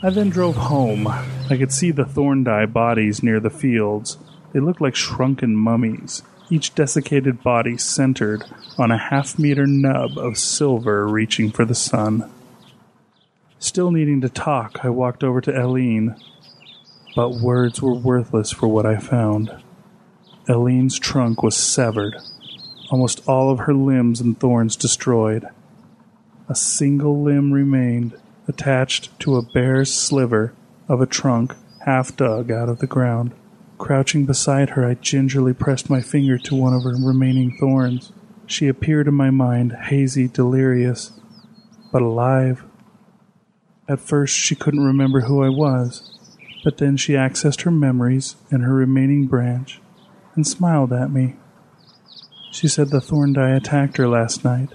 I then drove home. I could see the thorn die bodies near the fields. They looked like shrunken mummies. each desiccated body centered on a half meter nub of silver reaching for the sun. Still needing to talk, I walked over to Eileen, but words were worthless for what I found. Eileen's trunk was severed, almost all of her limbs and thorns destroyed. A single limb remained, attached to a bare sliver of a trunk half dug out of the ground. Crouching beside her, I gingerly pressed my finger to one of her remaining thorns. She appeared in my mind, hazy, delirious, but alive. At first, she couldn't remember who I was, but then she accessed her memories and her remaining branch and smiled at me. She said the thorn Thorndye attacked her last night,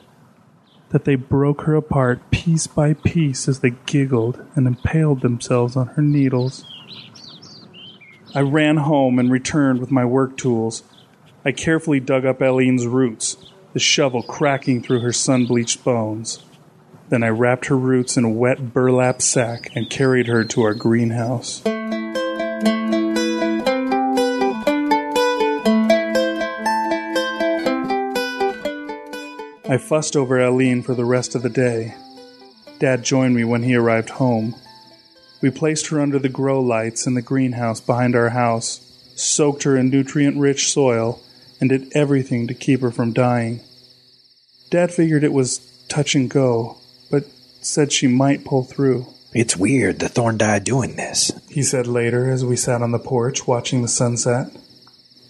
that they broke her apart piece by piece as they giggled and impaled themselves on her needles. I ran home and returned with my work tools. I carefully dug up Eileen's roots, the shovel cracking through her sun bleached bones. Then I wrapped her roots in a wet burlap sack and carried her to our greenhouse. I fussed over Eileen for the rest of the day. Dad joined me when he arrived home. We placed her under the grow lights in the greenhouse behind our house, soaked her in nutrient rich soil, and did everything to keep her from dying. Dad figured it was touch and go, but said she might pull through. It's weird the Thorndye doing this. He said later as we sat on the porch watching the sunset.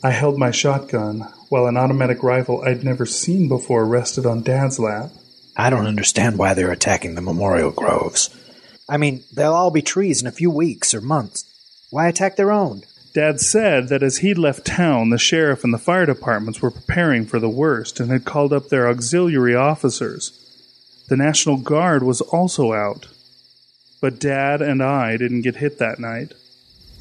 I held my shotgun, while an automatic rifle I'd never seen before rested on Dad's lap. I don't understand why they're attacking the memorial groves. I mean, they'll all be trees in a few weeks or months. Why attack their own? Dad said that as he'd left town, the sheriff and the fire departments were preparing for the worst and had called up their auxiliary officers. The National Guard was also out. But Dad and I didn't get hit that night.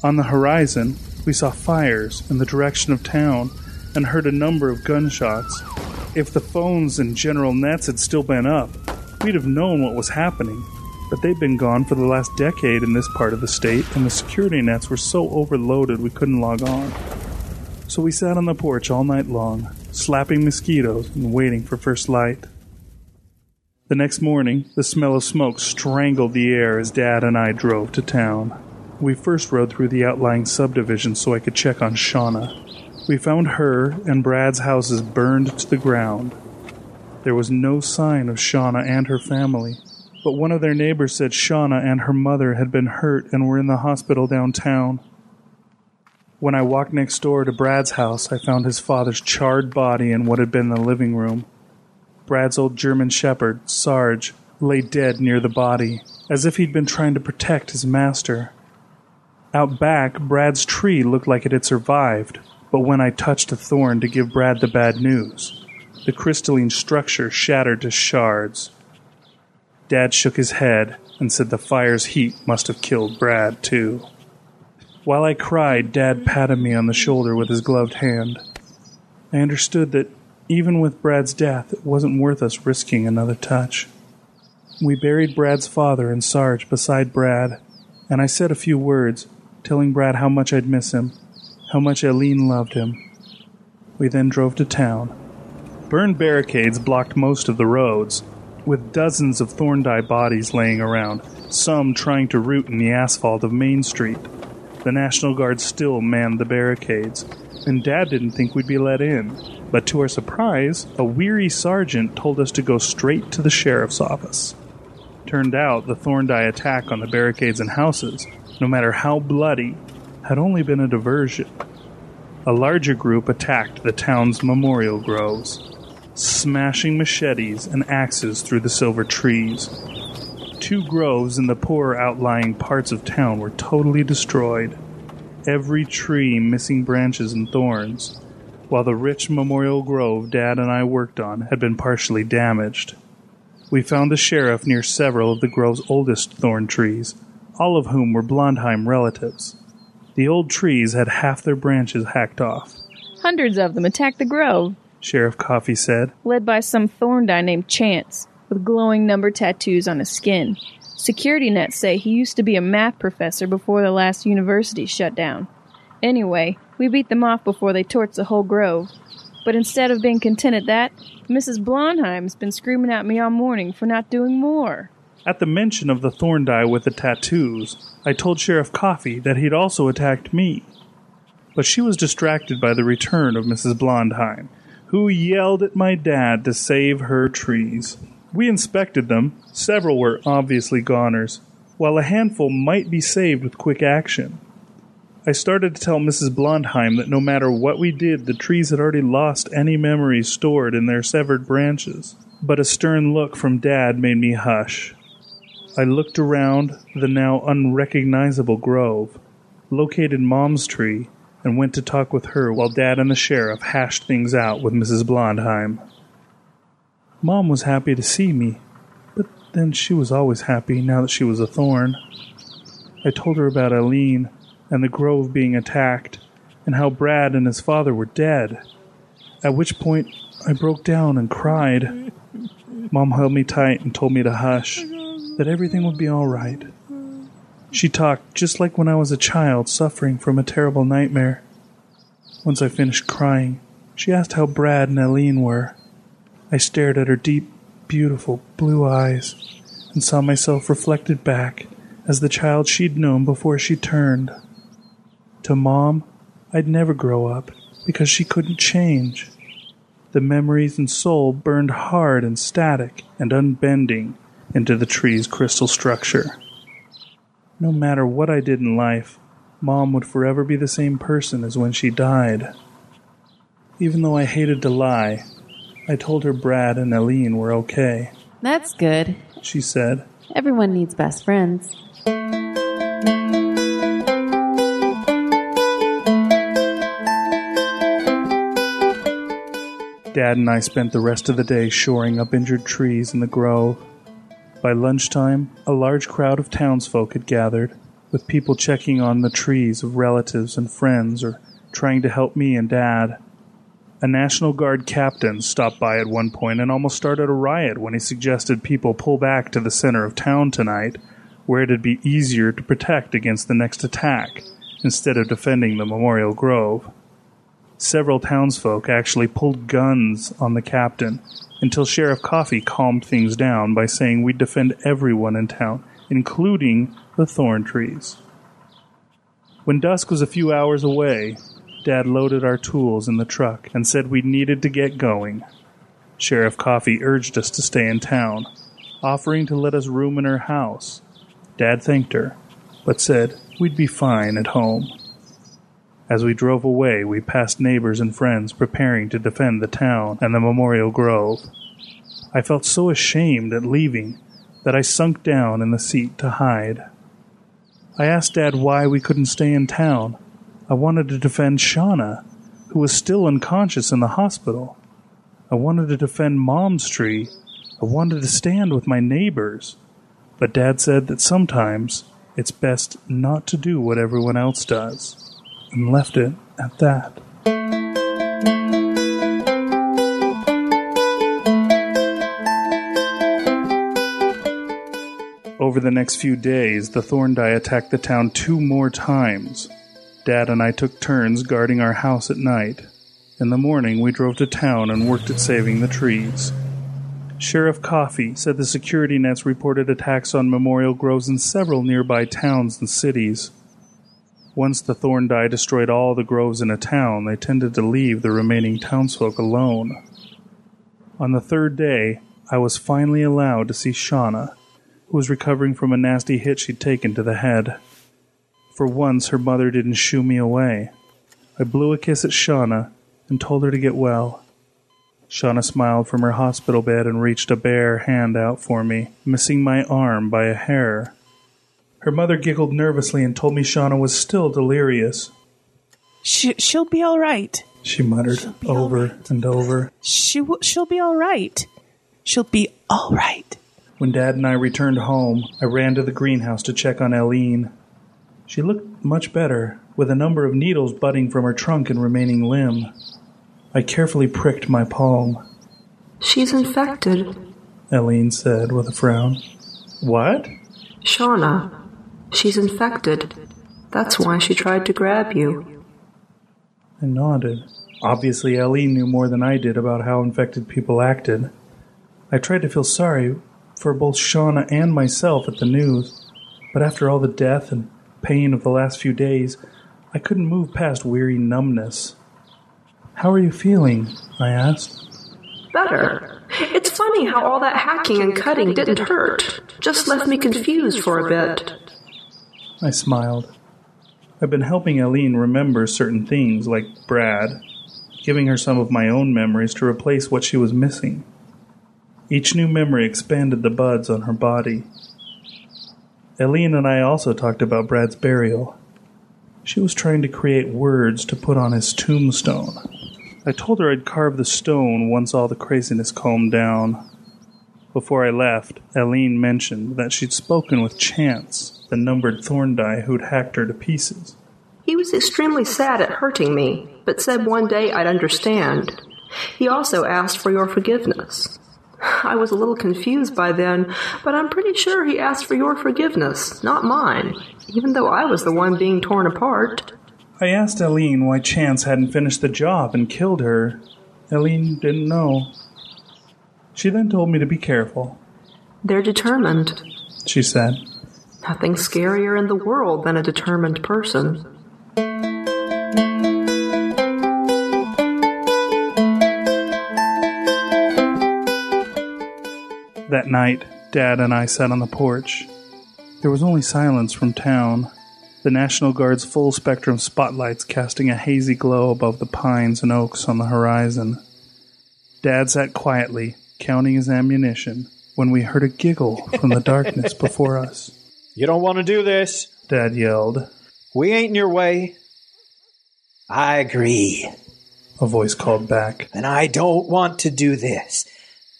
On the horizon, we saw fires in the direction of town and heard a number of gunshots. If the phones and general nets had still been up, we'd have known what was happening. But they'd been gone for the last decade in this part of the state, and the security nets were so overloaded we couldn't log on. So we sat on the porch all night long, slapping mosquitoes and waiting for first light. The next morning, the smell of smoke strangled the air as Dad and I drove to town. We first rode through the outlying subdivision so I could check on Shauna. We found her and Brad's houses burned to the ground. There was no sign of Shauna and her family, but one of their neighbors said Shauna and her mother had been hurt and were in the hospital downtown. When I walked next door to Brad's house, I found his father's charred body in what had been the living room. Brad's old German shepherd, Sarge, lay dead near the body, as if he'd been trying to protect his master. Out back, Brad's tree looked like it had survived, but when I touched a thorn to give Brad the bad news, the crystalline structure shattered to shards. Dad shook his head and said the fire's heat must have killed Brad, too. While I cried, Dad patted me on the shoulder with his gloved hand. I understood that even with Brad's death, it wasn't worth us risking another touch. We buried Brad's father and Sarge beside Brad, and I said a few words, telling Brad how much I'd miss him, how much Eileen loved him. We then drove to town. Burned barricades blocked most of the roads, with dozens of Thorndye bodies laying around, some trying to root in the asphalt of Main Street. The National Guard still manned the barricades, and Dad didn't think we'd be let in. But to our surprise, a weary sergeant told us to go straight to the sheriff's office. Turned out the Thorndye attack on the barricades and houses, no matter how bloody, had only been a diversion. A larger group attacked the town's memorial groves, smashing machetes and axes through the silver trees. Two groves in the poorer outlying parts of town were totally destroyed, every tree missing branches and thorns, while the rich memorial grove Dad and I worked on had been partially damaged. We found the sheriff near several of the grove's oldest thorn trees, all of whom were Blondheim relatives. The old trees had half their branches hacked off. Hundreds of them attacked the grove, Sheriff Coffey said. led by some Thorndye named Chance, with glowing number tattoos on his skin. Security nets say he used to be a math professor before the last university shut down. Anyway, we beat them off before they torched the whole grove. But instead of being content at that, Mrs. Blondheim's been screaming at me all morning for not doing more. At the mention of the Thorndye with the tattoos, I told Sheriff Coffey that he'd also attacked me. But she was distracted by the return of Mrs. Blondheim, who yelled at my dad to save her trees. We inspected them. Several were obviously goners, while a handful might be saved with quick action. I started to tell Mrs. Blondheim that no matter what we did, the trees had already lost any memories stored in their severed branches. But a stern look from Dad made me hush. I looked around the now unrecognizable grove, located Mom's tree, and went to talk with her while Dad and the sheriff hashed things out with Mrs. Blondheim. Mom was happy to see me, but then she was always happy now that she was a thorn. I told her about Eileen and the grove being attacked, and how Brad and his father were dead. At which point I broke down and cried. Mom held me tight and told me to hush, that everything would be all right. She talked just like when I was a child suffering from a terrible nightmare. Once I finished crying, she asked how Brad and Eileen were. I stared at her deep, beautiful blue eyes and saw myself reflected back as the child she'd known before she turned. To Mom, I'd never grow up because she couldn't change. The memories and soul burned hard and static and unbending into the tree's crystal structure. No matter what I did in life, Mom would forever be the same person as when she died. Even though I hated to lie, I told her Brad and Eileen were okay. That's good. She said, Everyone needs best friends. Dad and I spent the rest of the day shoring up injured trees in the grove. By lunchtime, a large crowd of townsfolk had gathered, with people checking on the trees of relatives and friends or trying to help me and Dad. A National Guard captain stopped by at one point and almost started a riot when he suggested people pull back to the center of town tonight, where it'd be easier to protect against the next attack, instead of defending the Memorial Grove. Several townsfolk actually pulled guns on the captain until Sheriff Coffey calmed things down by saying we'd defend everyone in town, including the thorn trees. When dusk was a few hours away, Dad loaded our tools in the truck and said we needed to get going. Sheriff Coffey urged us to stay in town, offering to let us room in her house. Dad thanked her, but said we'd be fine at home. As we drove away, we passed neighbors and friends preparing to defend the town and the Memorial Grove. I felt so ashamed at leaving that I sunk down in the seat to hide. I asked Dad why we couldn't stay in town. I wanted to defend Shauna, who was still unconscious in the hospital. I wanted to defend Mom's tree. I wanted to stand with my neighbors. But Dad said that sometimes it's best not to do what everyone else does and left it at that. Over the next few days, the Thorndye attacked the town two more times. Dad and I took turns guarding our house at night. In the morning, we drove to town and worked at saving the trees. Sheriff Coffey said the security nets reported attacks on memorial groves in several nearby towns and cities. Once the Thorndye destroyed all the groves in a town, they tended to leave the remaining townsfolk alone. On the third day, I was finally allowed to see Shauna, who was recovering from a nasty hit she'd taken to the head. For once, her mother didn't shoo me away. I blew a kiss at Shauna and told her to get well. Shauna smiled from her hospital bed and reached a bare hand out for me, missing my arm by a hair. Her mother giggled nervously and told me Shauna was still delirious. She, she'll be all right. She muttered over right. and over. She w- she'll be all right. She'll be all right. When Dad and I returned home, I ran to the greenhouse to check on Eileen. She looked much better, with a number of needles budding from her trunk and remaining limb. I carefully pricked my palm. She's infected, Eileen said with a frown. What? Shauna. She's infected. That's why she tried to grab you. I nodded. Obviously, Ellie knew more than I did about how infected people acted. I tried to feel sorry for both Shauna and myself at the news, but after all the death and pain of the last few days, I couldn't move past weary numbness. How are you feeling? I asked. Better. It's funny how all that hacking and cutting didn't hurt. Just left me confused for a bit. I smiled. I've been helping Eileen remember certain things, like Brad, giving her some of my own memories to replace what she was missing. Each new memory expanded the buds on her body. Eileen and I also talked about Brad's burial. She was trying to create words to put on his tombstone. I told her I'd carve the stone once all the craziness calmed down. Before I left, Eileen mentioned that she'd spoken with Chance, the numbered Thorndye who'd hacked her to pieces. He was extremely sad at hurting me, but said one day I'd understand. He also asked for your forgiveness. I was a little confused by then, but I'm pretty sure he asked for your forgiveness, not mine, even though I was the one being torn apart. I asked Eileen why Chance hadn't finished the job and killed her. Eileen didn't know. She then told me to be careful, They're determined. she said. Nothing scarier in the world than a determined person. That night, Dad and I sat on the porch. There was only silence from town, the National Guard's full spectrum spotlights casting a hazy glow above the pines and oaks on the horizon. Dad sat quietly, counting his ammunition, when we heard a giggle from the darkness before us. You don't want to do this? Dad yelled. We ain't in your way. I agree. A voice called back. And I don't want to do this.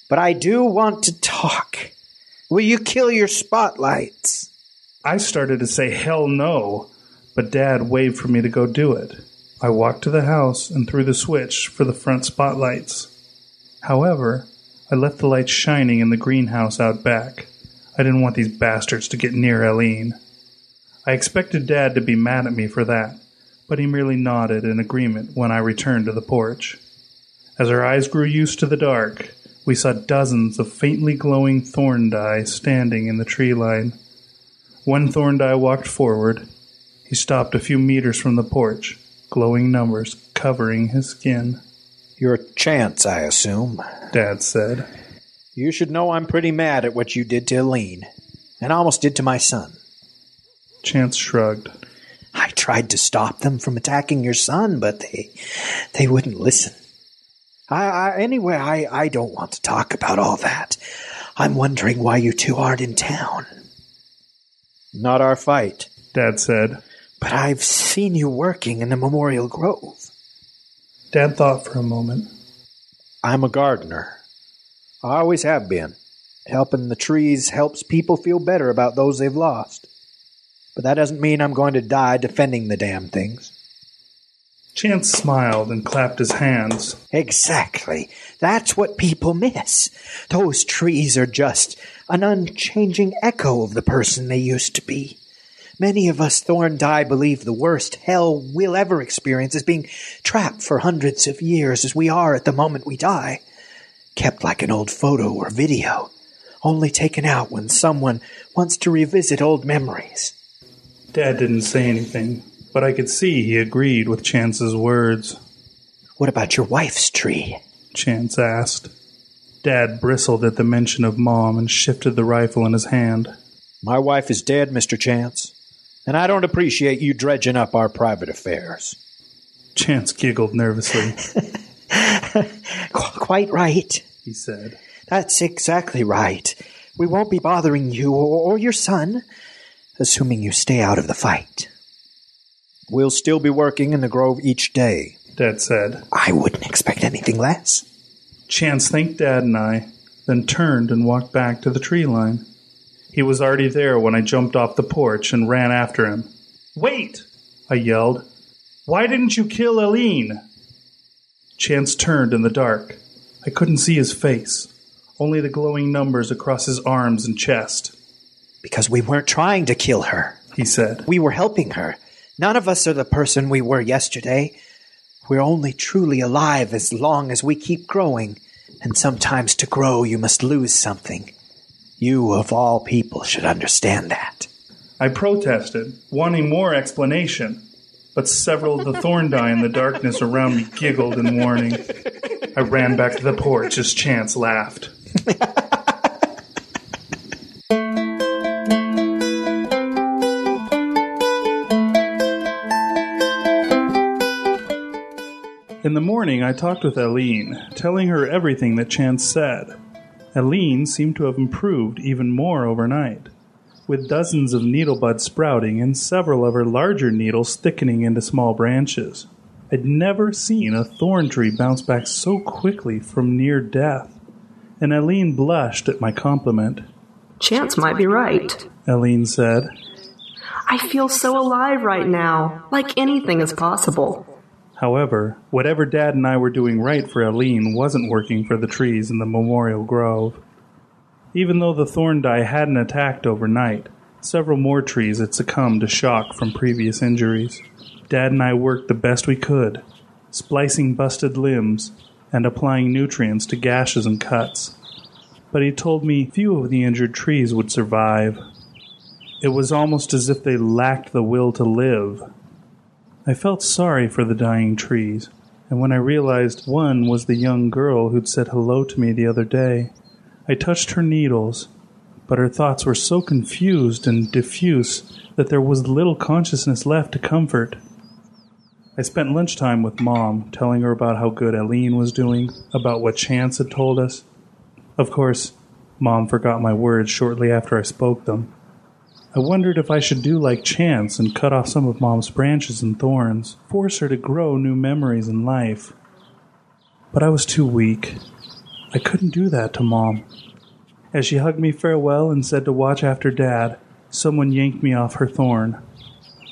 But I do want to talk. Will you kill your spotlights? I started to say hell no, but Dad waved for me to go do it. I walked to the house and threw the switch for the front spotlights. However, I left the lights shining in the greenhouse out back. I didn't want these bastards to get near Eileen. I expected Dad to be mad at me for that, but he merely nodded in agreement when I returned to the porch. As our eyes grew used to the dark, we saw dozens of faintly glowing Thorndye standing in the tree line. One Thorndye walked forward. He stopped a few meters from the porch, glowing numbers covering his skin. Your chance, I assume. Dad said. You should know I'm pretty mad at what you did to Eileen, and almost did to my son. Chance shrugged. I tried to stop them from attacking your son, but they they wouldn't listen. I, I anyway, I, I don't want to talk about all that. I'm wondering why you two aren't in town. Not our fight, Dad said. But I've seen you working in the Memorial Grove. Dad thought for a moment. I'm a gardener. I always have been. Helping the trees helps people feel better about those they've lost. But that doesn't mean I'm going to die defending the damn things. Chance smiled and clapped his hands. Exactly. That's what people miss. Those trees are just an unchanging echo of the person they used to be. Many of us Thorndye believe the worst hell we'll ever experience is being trapped for hundreds of years as we are at the moment we die. Kept like an old photo or video, only taken out when someone wants to revisit old memories. Dad didn't say anything, but I could see he agreed with Chance's words. What about your wife's tree? Chance asked. Dad bristled at the mention of Mom and shifted the rifle in his hand. My wife is dead, Mr. Chance, and I don't appreciate you dredging up our private affairs. Chance giggled nervously. Quite right, he said. That's exactly right. We won't be bothering you or your son, assuming you stay out of the fight. We'll still be working in the grove each day, Dad said. I wouldn't expect anything less. Chance thanked Dad and I, then turned and walked back to the tree line. He was already there when I jumped off the porch and ran after him. Wait! I yelled. Why didn't you kill Eileen? Chance turned in the dark. I couldn't see his face, only the glowing numbers across his arms and chest. Because we weren't trying to kill her, he said. We were helping her. None of us are the person we were yesterday. We're only truly alive as long as we keep growing, and sometimes to grow you must lose something. You, of all people, should understand that. I protested, wanting more explanation, but several of the Thorndye in the darkness around me giggled in warning. I ran back to the porch as Chance laughed. the morning, I talked with Eileen, telling her everything that Chance said. Eileen seemed to have improved even more overnight, with dozens of needle buds sprouting and several of her larger needles thickening into small branches. I'd never seen a thorn tree bounce back so quickly from near death, and Eileen blushed at my compliment. Chance might be right. Eileen said, I feel so alive right now, like anything is possible. However, whatever Dad and I were doing right for Eileen wasn't working for the trees in the Memorial Grove. Even though the Thorndye hadn't attacked overnight, several more trees had succumbed to shock from previous injuries. Dad and I worked the best we could, splicing busted limbs and applying nutrients to gashes and cuts. But he told me few of the injured trees would survive. It was almost as if they lacked the will to live. I felt sorry for the dying trees, and when I realized one was the young girl who'd said hello to me the other day, I touched her needles, but her thoughts were so confused and diffuse that there was little consciousness left to comfort. I spent lunchtime with Mom, telling her about how good Eileen was doing, about what Chance had told us. Of course, Mom forgot my words shortly after I spoke them. I wondered if I should do like Chance and cut off some of Mom's branches and thorns, force her to grow new memories in life. But I was too weak. I couldn't do that to Mom. As she hugged me farewell and said to watch after Dad, someone yanked me off her thorn.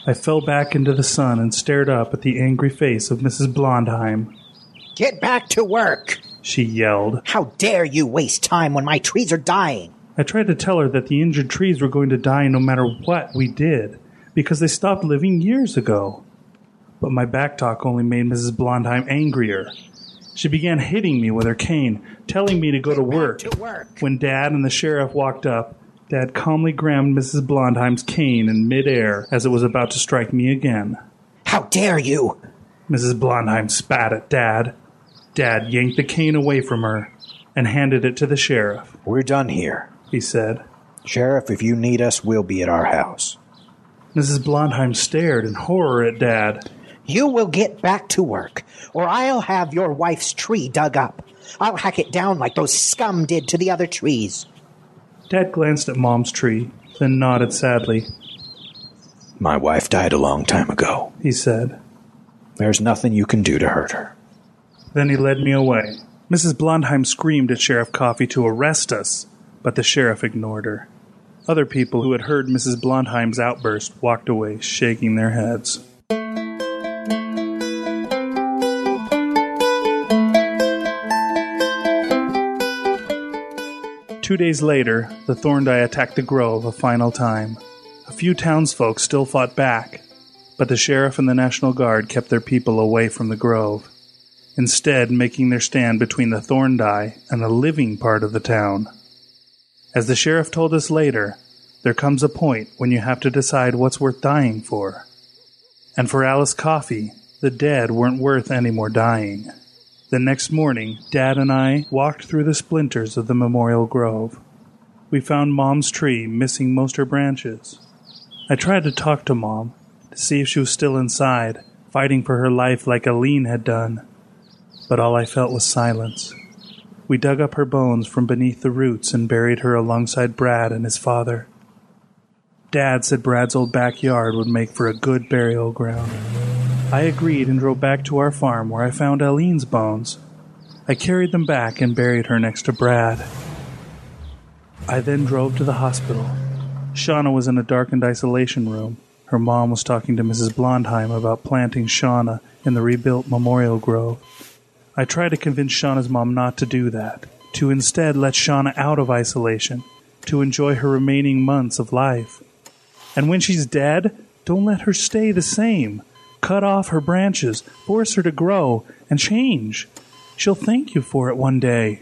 I fell back into the sun and stared up at the angry face of Mrs. Blondheim. Get back to work! She yelled. How dare you waste time when my trees are dying? I tried to tell her that the injured trees were going to die no matter what we did, because they stopped living years ago. But my back talk only made Mrs. Blondheim angrier. She began hitting me with her cane, telling me to go to work. to work. When Dad and the sheriff walked up, Dad calmly grabbed Mrs. Blondheim's cane in midair as it was about to strike me again. How dare you! Mrs. Blondheim spat at Dad. Dad yanked the cane away from her and handed it to the sheriff. We're done here. He said, Sheriff, if you need us, we'll be at our house. Mrs. Blondheim stared in horror at Dad. You will get back to work, or I'll have your wife's tree dug up. I'll hack it down like those scum did to the other trees. Dad glanced at Mom's tree, then nodded sadly. My wife died a long time ago, he said. There's nothing you can do to hurt her. Then he led me away. Mrs. Blondheim screamed at Sheriff Coffey to arrest us, but the sheriff ignored her. Other people who had heard Mrs. Blondheim's outburst walked away, shaking their heads. Two days later, the Thorndye attacked the grove a final time. A few townsfolk still fought back, but the sheriff and the National Guard kept their people away from the grove, instead making their stand between the Thorndye and the living part of the town. As the sheriff told us later, there comes a point when you have to decide what's worth dying for. And for Alice Coffey, the dead weren't worth any more dying. The next morning, Dad and I walked through the splinters of the Memorial Grove. We found Mom's tree missing most her branches. I tried to talk to Mom to see if she was still inside, fighting for her life like Eileen had done. But all I felt was silence. We dug up her bones from beneath the roots and buried her alongside Brad and his father. Dad said Brad's old backyard would make for a good burial ground. I agreed and drove back to our farm where I found Eileen's bones. I carried them back and buried her next to Brad. I then drove to the hospital. Shauna was in a darkened isolation room. Her mom was talking to Mrs. Blondheim about planting Shauna in the rebuilt memorial grove. I tried to convince Shauna's mom not to do that, to instead let Shauna out of isolation, to enjoy her remaining months of life. And when she's dead, don't let her stay the same. Cut off her branches, force her to grow and change. She'll thank you for it one day.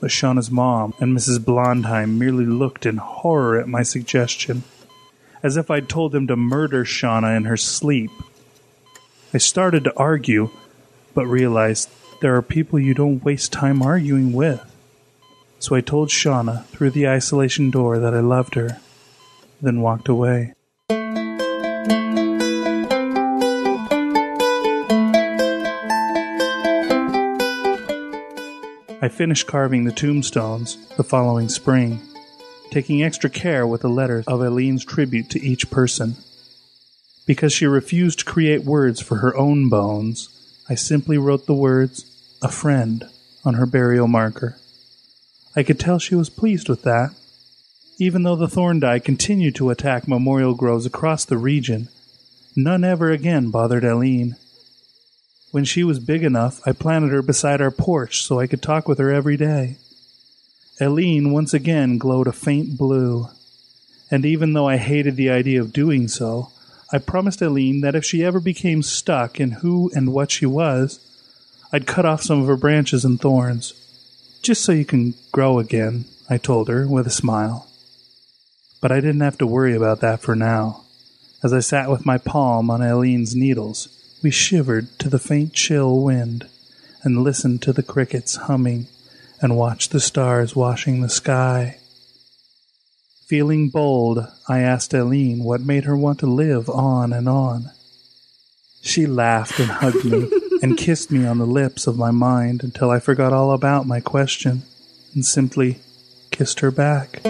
But Shauna's mom and Mrs. Blondheim merely looked in horror at my suggestion, as if I'd told them to murder Shauna in her sleep. I started to argue, but realized there are people you don't waste time arguing with. So I told Shauna through the isolation door that I loved her, then walked away. I finished carving the tombstones the following spring, taking extra care with the letters of Eileen's tribute to each person. Because she refused to create words for her own bones, I simply wrote the words, a friend, on her burial marker. I could tell she was pleased with that. Even though the Thorndye continued to attack memorial groves across the region, none ever again bothered Eileen. When she was big enough, I planted her beside our porch so I could talk with her every day. Eileen once again glowed a faint blue, and even though I hated the idea of doing so, I promised Eileen that if she ever became stuck in who and what she was, I'd cut off some of her branches and thorns. Just so you can grow again, I told her with a smile. But I didn't have to worry about that for now. As I sat with my palm on Eileen's needles, we shivered to the faint chill wind and listened to the crickets humming and watched the stars washing the sky. Feeling bold, I asked Eileen what made her want to live on and on. She laughed and hugged me and kissed me on the lips of my mind until I forgot all about my question and simply kissed her back.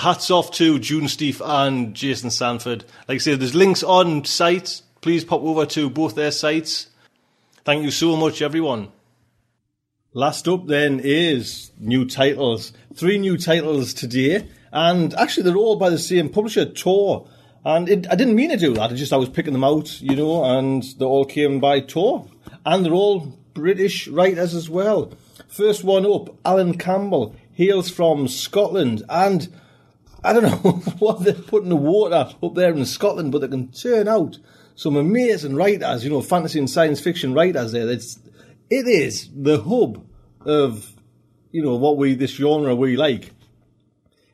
Hats off to Dunesteef and Jason Sanford. Like I said, there's links on site. Please pop over to both their sites. Thank you so much, everyone. Last up then is new titles. Three new titles today, and actually they're all by the same publisher, Tor. And it, I didn't mean to do that. I just I was picking them out, you know, and they all came by Tor, and they're all British writers as well. First one up, Alan Campbell hails from Scotland, and I don't know what they're putting the water up there in Scotland, but they can turn out some amazing writers, you know, fantasy and science fiction writers there. It's, it is the hub of, you know, what we, this genre we like.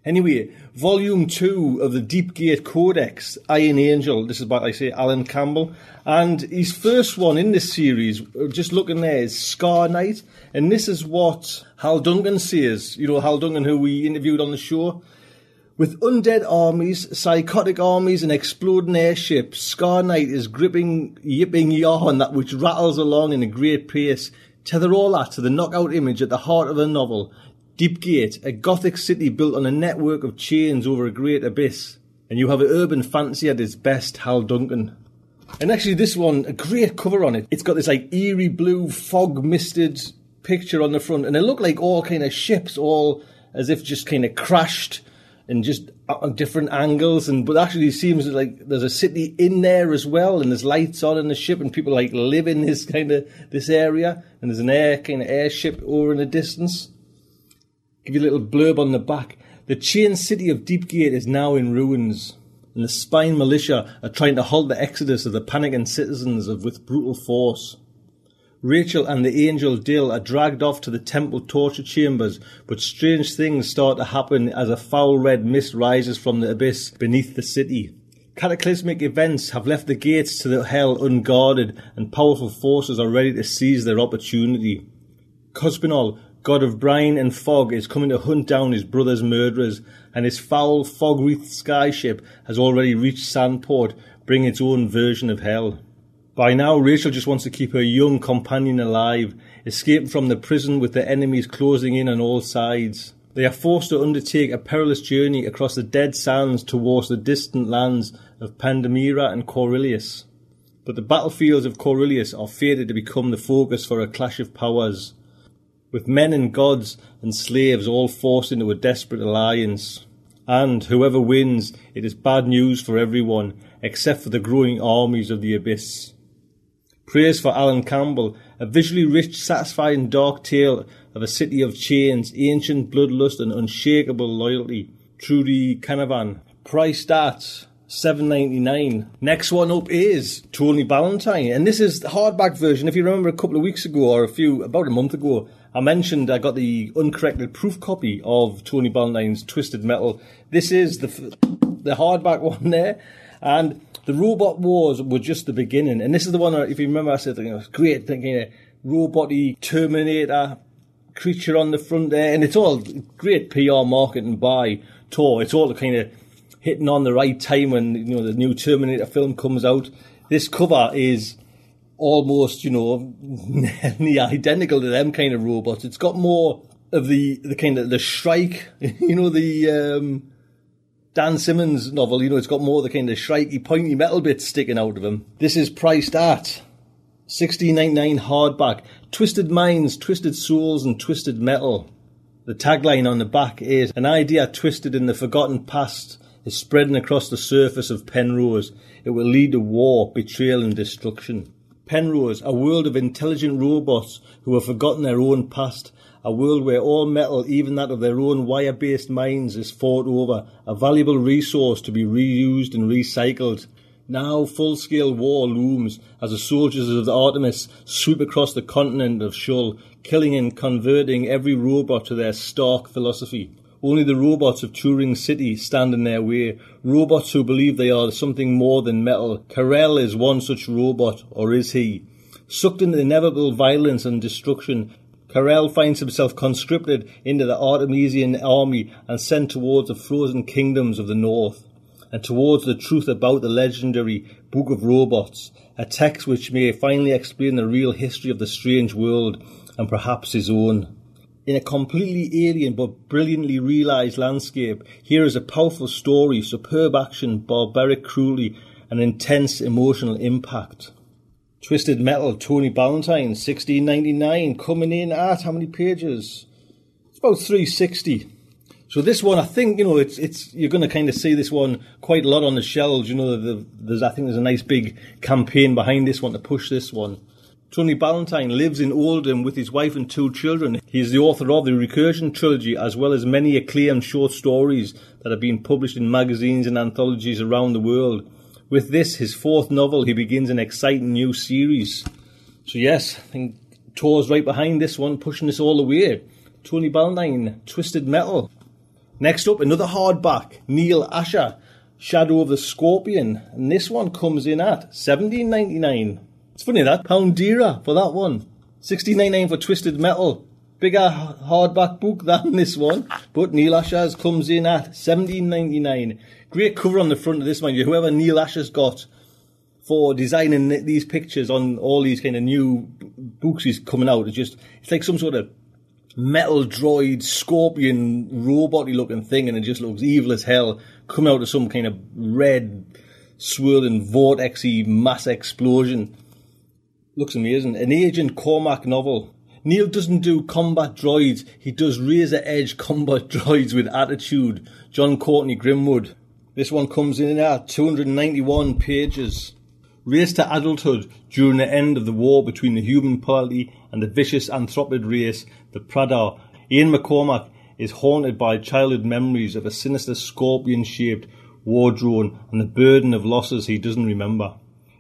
Anyway, volume two of the Deepgate Codex, Iron Angel. This is by, I say, Alan Campbell. And his first one in this series, uh, just looking there, is Scar Night. And this is what Hal Duncan says. You know, Hal Duncan, who we interviewed on the show. With undead armies, psychotic armies, and exploding airships, Scar Night is gripping, yipping yarn that which rattles along in a great pace. Tether all that to the knockout image at the heart of the novel. Deepgate, a gothic city built on a network of chains over a great abyss. And you have an urban fancy at its best, Hal Duncan. And actually, this one, a great cover on it. It's got this like eerie blue, fog misted picture on the front, and they look like all kind of ships, all as if just kind of crashed and just uh, on different angles. And but actually, it seems like there's a city in there as well, and there's lights on in the ship, and people like live in this kind of this area, and there's an air kind of airship over in the distance. Give you a little blurb on the back. The chain city of Deepgate is now in ruins, and the Spine militia are trying to halt the exodus of the panicking citizens of with brutal force. Rachel and the angel Dill are dragged off to the temple torture chambers, but strange things start to happen as a foul red mist rises from the abyss beneath the city. Cataclysmic events have left the gates to the hell unguarded, and powerful forces are ready to seize their opportunity. Cospinol, god of brine and fog, is coming to hunt down his brother's murderers, and his foul, fog-wreathed skyship has already reached Sandport, bringing its own version of hell. By now, Rachel just wants to keep her young companion alive, escape from the prison with the enemies closing in on all sides. They are forced to undertake a perilous journey across the dead sands towards the distant lands of Pandemira and Coryllius. But the battlefields of Coryllius are fated to become the focus for a clash of powers, with men and gods and slaves all forced into a desperate alliance. And whoever wins, it is bad news for everyone, except for the growing armies of the abyss. Praise for Alan Campbell, a visually rich, satisfying dark tale of a city of chains, ancient bloodlust and unshakable loyalty. Trudi Canavan. Price starts seven ninety nine. Next one up is Tony Ballantyne, and this is the hardback version. If you remember, a couple of weeks ago or a few, about a month ago, I mentioned I got the uncorrected proof copy of Tony Ballantyne's Twisted Metal. This is the the hardback one there, and the Robot Wars were just the beginning. And this is the one. If you remember, I said, know, it's great thinking of roboty Terminator creature on the front there, and it's all great PR marketing by Tor. It's all kind of hitting on the right time when you know the new Terminator film comes out. This cover is almost you know nearly identical to them kind of robots. It's got more of the the kind of the Shrike, you know the um, Dan Simmons novel. You know it's got more of the kind of shrikey pointy metal bits sticking out of them. This is priced at. 1699 hardback, Twisted Minds, Twisted Souls, and Twisted Metal. The tagline on the back is An idea twisted in the forgotten past is spreading across the surface of Penrose. It will lead to war, betrayal, and destruction. Penrose, a world of intelligent robots who have forgotten their own past, a world where all metal, even that of their own wire based minds, is fought over, a valuable resource to be reused and recycled. Now full scale war looms as the soldiers of the Artemis sweep across the continent of Shull, killing and converting every robot to their stark philosophy. Only the robots of Turing City stand in their way, robots who believe they are something more than metal. Karel is one such robot, or is he? Sucked into inevitable violence and destruction, Karel finds himself conscripted into the Artemisian army and sent towards the frozen kingdoms of the north and towards the truth about the legendary Book of Robots, a text which may finally explain the real history of the strange world and perhaps his own. In a completely alien but brilliantly realised landscape, here is a powerful story, superb action, barbaric cruelty, and intense emotional impact. Twisted Metal, Tony Ballantyne, 1699, coming in at how many pages? It's about 360. So this one, I think you know, it's it's you're going to kind of see this one quite a lot on the shelves. You know, the, there's I think there's a nice big campaign behind this one to push this one. Tony Ballantyne lives in Oldham with his wife and two children. He is the author of the Recursion trilogy, as well as many acclaimed short stories that have been published in magazines and anthologies around the world. With this, his fourth novel, he begins an exciting new series. So yes, I think Tor's right behind this one, pushing this all the way. Tony Ballantyne, Twisted Metal. Next up, another hardback, Neal Asher, Shadow of the Scorpion, and this one comes in at seventeen ninety nine. It's funny that pound for that one. Ninety nine for Twisted Metal. Bigger hardback book than this one, but Neal Asher's comes in at seventeen ninety nine. Great cover on the front of this, you. Whoever Neal Asher's got for designing these pictures on all these kind of new books he's coming out, it's just it's like some sort of metal droid scorpion robot looking thing and it just looks evil as hell coming out of some kind of red swirling vortexy mass explosion looks amazing. An agent cormac novel. Neal doesn't do combat droids. He does razor edge combat droids with attitude. Jon Courtenay Grimwood. This one comes in at 291 pages. Race to adulthood during the end of the war between the human party and the vicious anthropid race, the Prador. Ian McCormack is haunted by childhood memories of a sinister scorpion shaped war drone and the burden of losses he doesn't remember.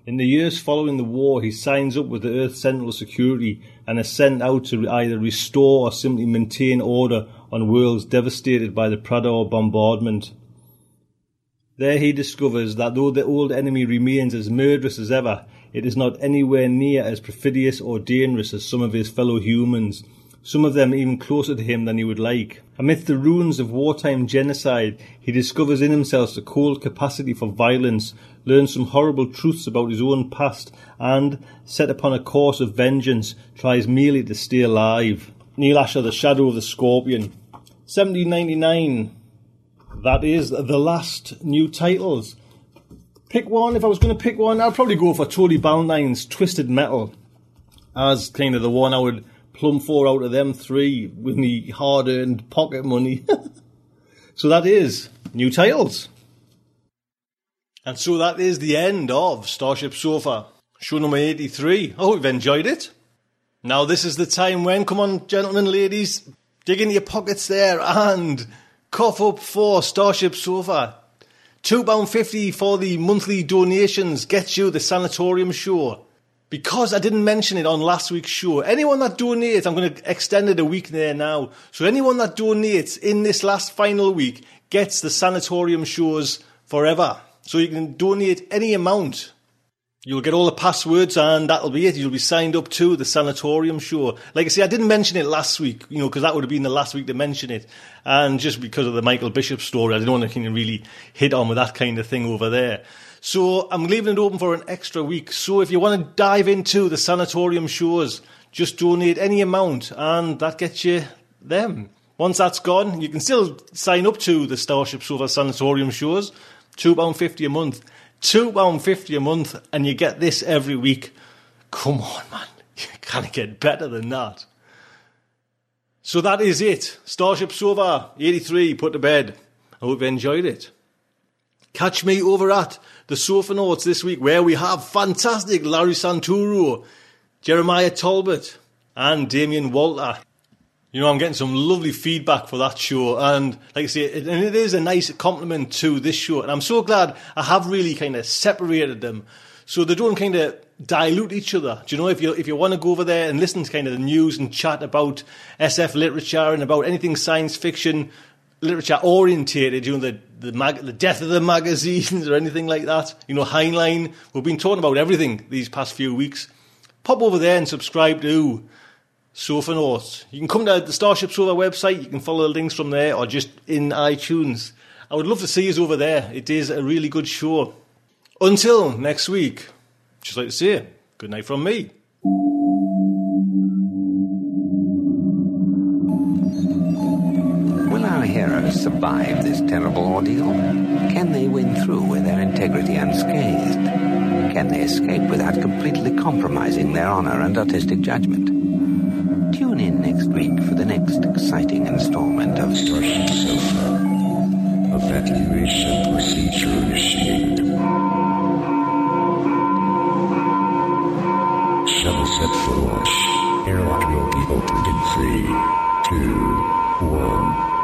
In the years following the war, he signs up with the Earth Central Security and is sent out to either restore or simply maintain order on worlds devastated by the Prador bombardment. There he discovers that though the old enemy remains as murderous as ever, it is not anywhere near as perfidious or dangerous as some of his fellow humans, some of them even closer to him than he would like. Amidst the ruins of wartime genocide, he discovers in himself the cold capacity for violence, learns some horrible truths about his own past, and, set upon a course of vengeance, tries merely to stay alive. Neal Asher, The Shadow of the Scorpion. 1799. That is the last new titles. pick one, if I was going to pick one, I'd probably go for Totally Ballantyne's Twisted Metal as kind of the one I would plumb for out of them three with me hard earned pocket money. so that is new titles. And so that is the end of Starship Sofa, show number 83. I hope you've enjoyed it. Now, this is the time when, come on, gentlemen, ladies, dig into your pockets there and cough up for Starship Sofa. £2.50 for the monthly donations gets you the sanatorium show. Because I didn't mention it on last week's show, anyone that donates, I'm going to extend it a week there now. So anyone that donates in this last final week gets the sanatorium shows forever. So you can donate any amount. You'll get all the passwords and that'll be it. You'll be signed up to the sanatorium show. Like I say, I didn't mention it last week, you know, because that would have been the last week to mention it. And just because of the Michael Bishop story, I didn't want to kind of really hit on with that kind of thing over there. So I'm leaving it open for an extra week. So if you want to dive into the sanatorium shows, just donate any amount and that gets you them. Once that's gone, you can still sign up to the Starship Sofa Sanatorium shows. £2.50 a month. £2.50 a month and you get this every week. Come on, man. You can't get better than that. So that is it. Starship Sofa 83 put to bed. I hope you enjoyed it. Catch me over at the Sofa Notes this week where we have fantastic Larry Santoro, Jeremiah Talbot and Damien Walter. You know, I'm getting some lovely feedback for that show, and like I say, it, and it is a nice compliment to this show. And I'm so glad I have really kind of separated them, so they don't kind of dilute each other. Do you know, if you if you want to go over there and listen to kind of the news and chat about SF literature and about anything science fiction literature orientated, you know, the the, mag- the death of the magazines or anything like that. You know, Heinlein. We've been talking about everything these past few weeks. Pop over there and subscribe to Sofa Notes. You can come to the Starship Sofa website, you can follow the links from there or just in iTunes. I would love to see you over there. It is a really good show. Until next week, just like to say, good night from me. Will our heroes survive this terrible ordeal? Can they win through with their integrity unscathed? Can they escape without completely compromising their honor and artistic judgment? Next exciting installment of Starship Sofa. Evacuation procedure initiated. Shuttle set for launch. Airlock will be opened in three, two, one.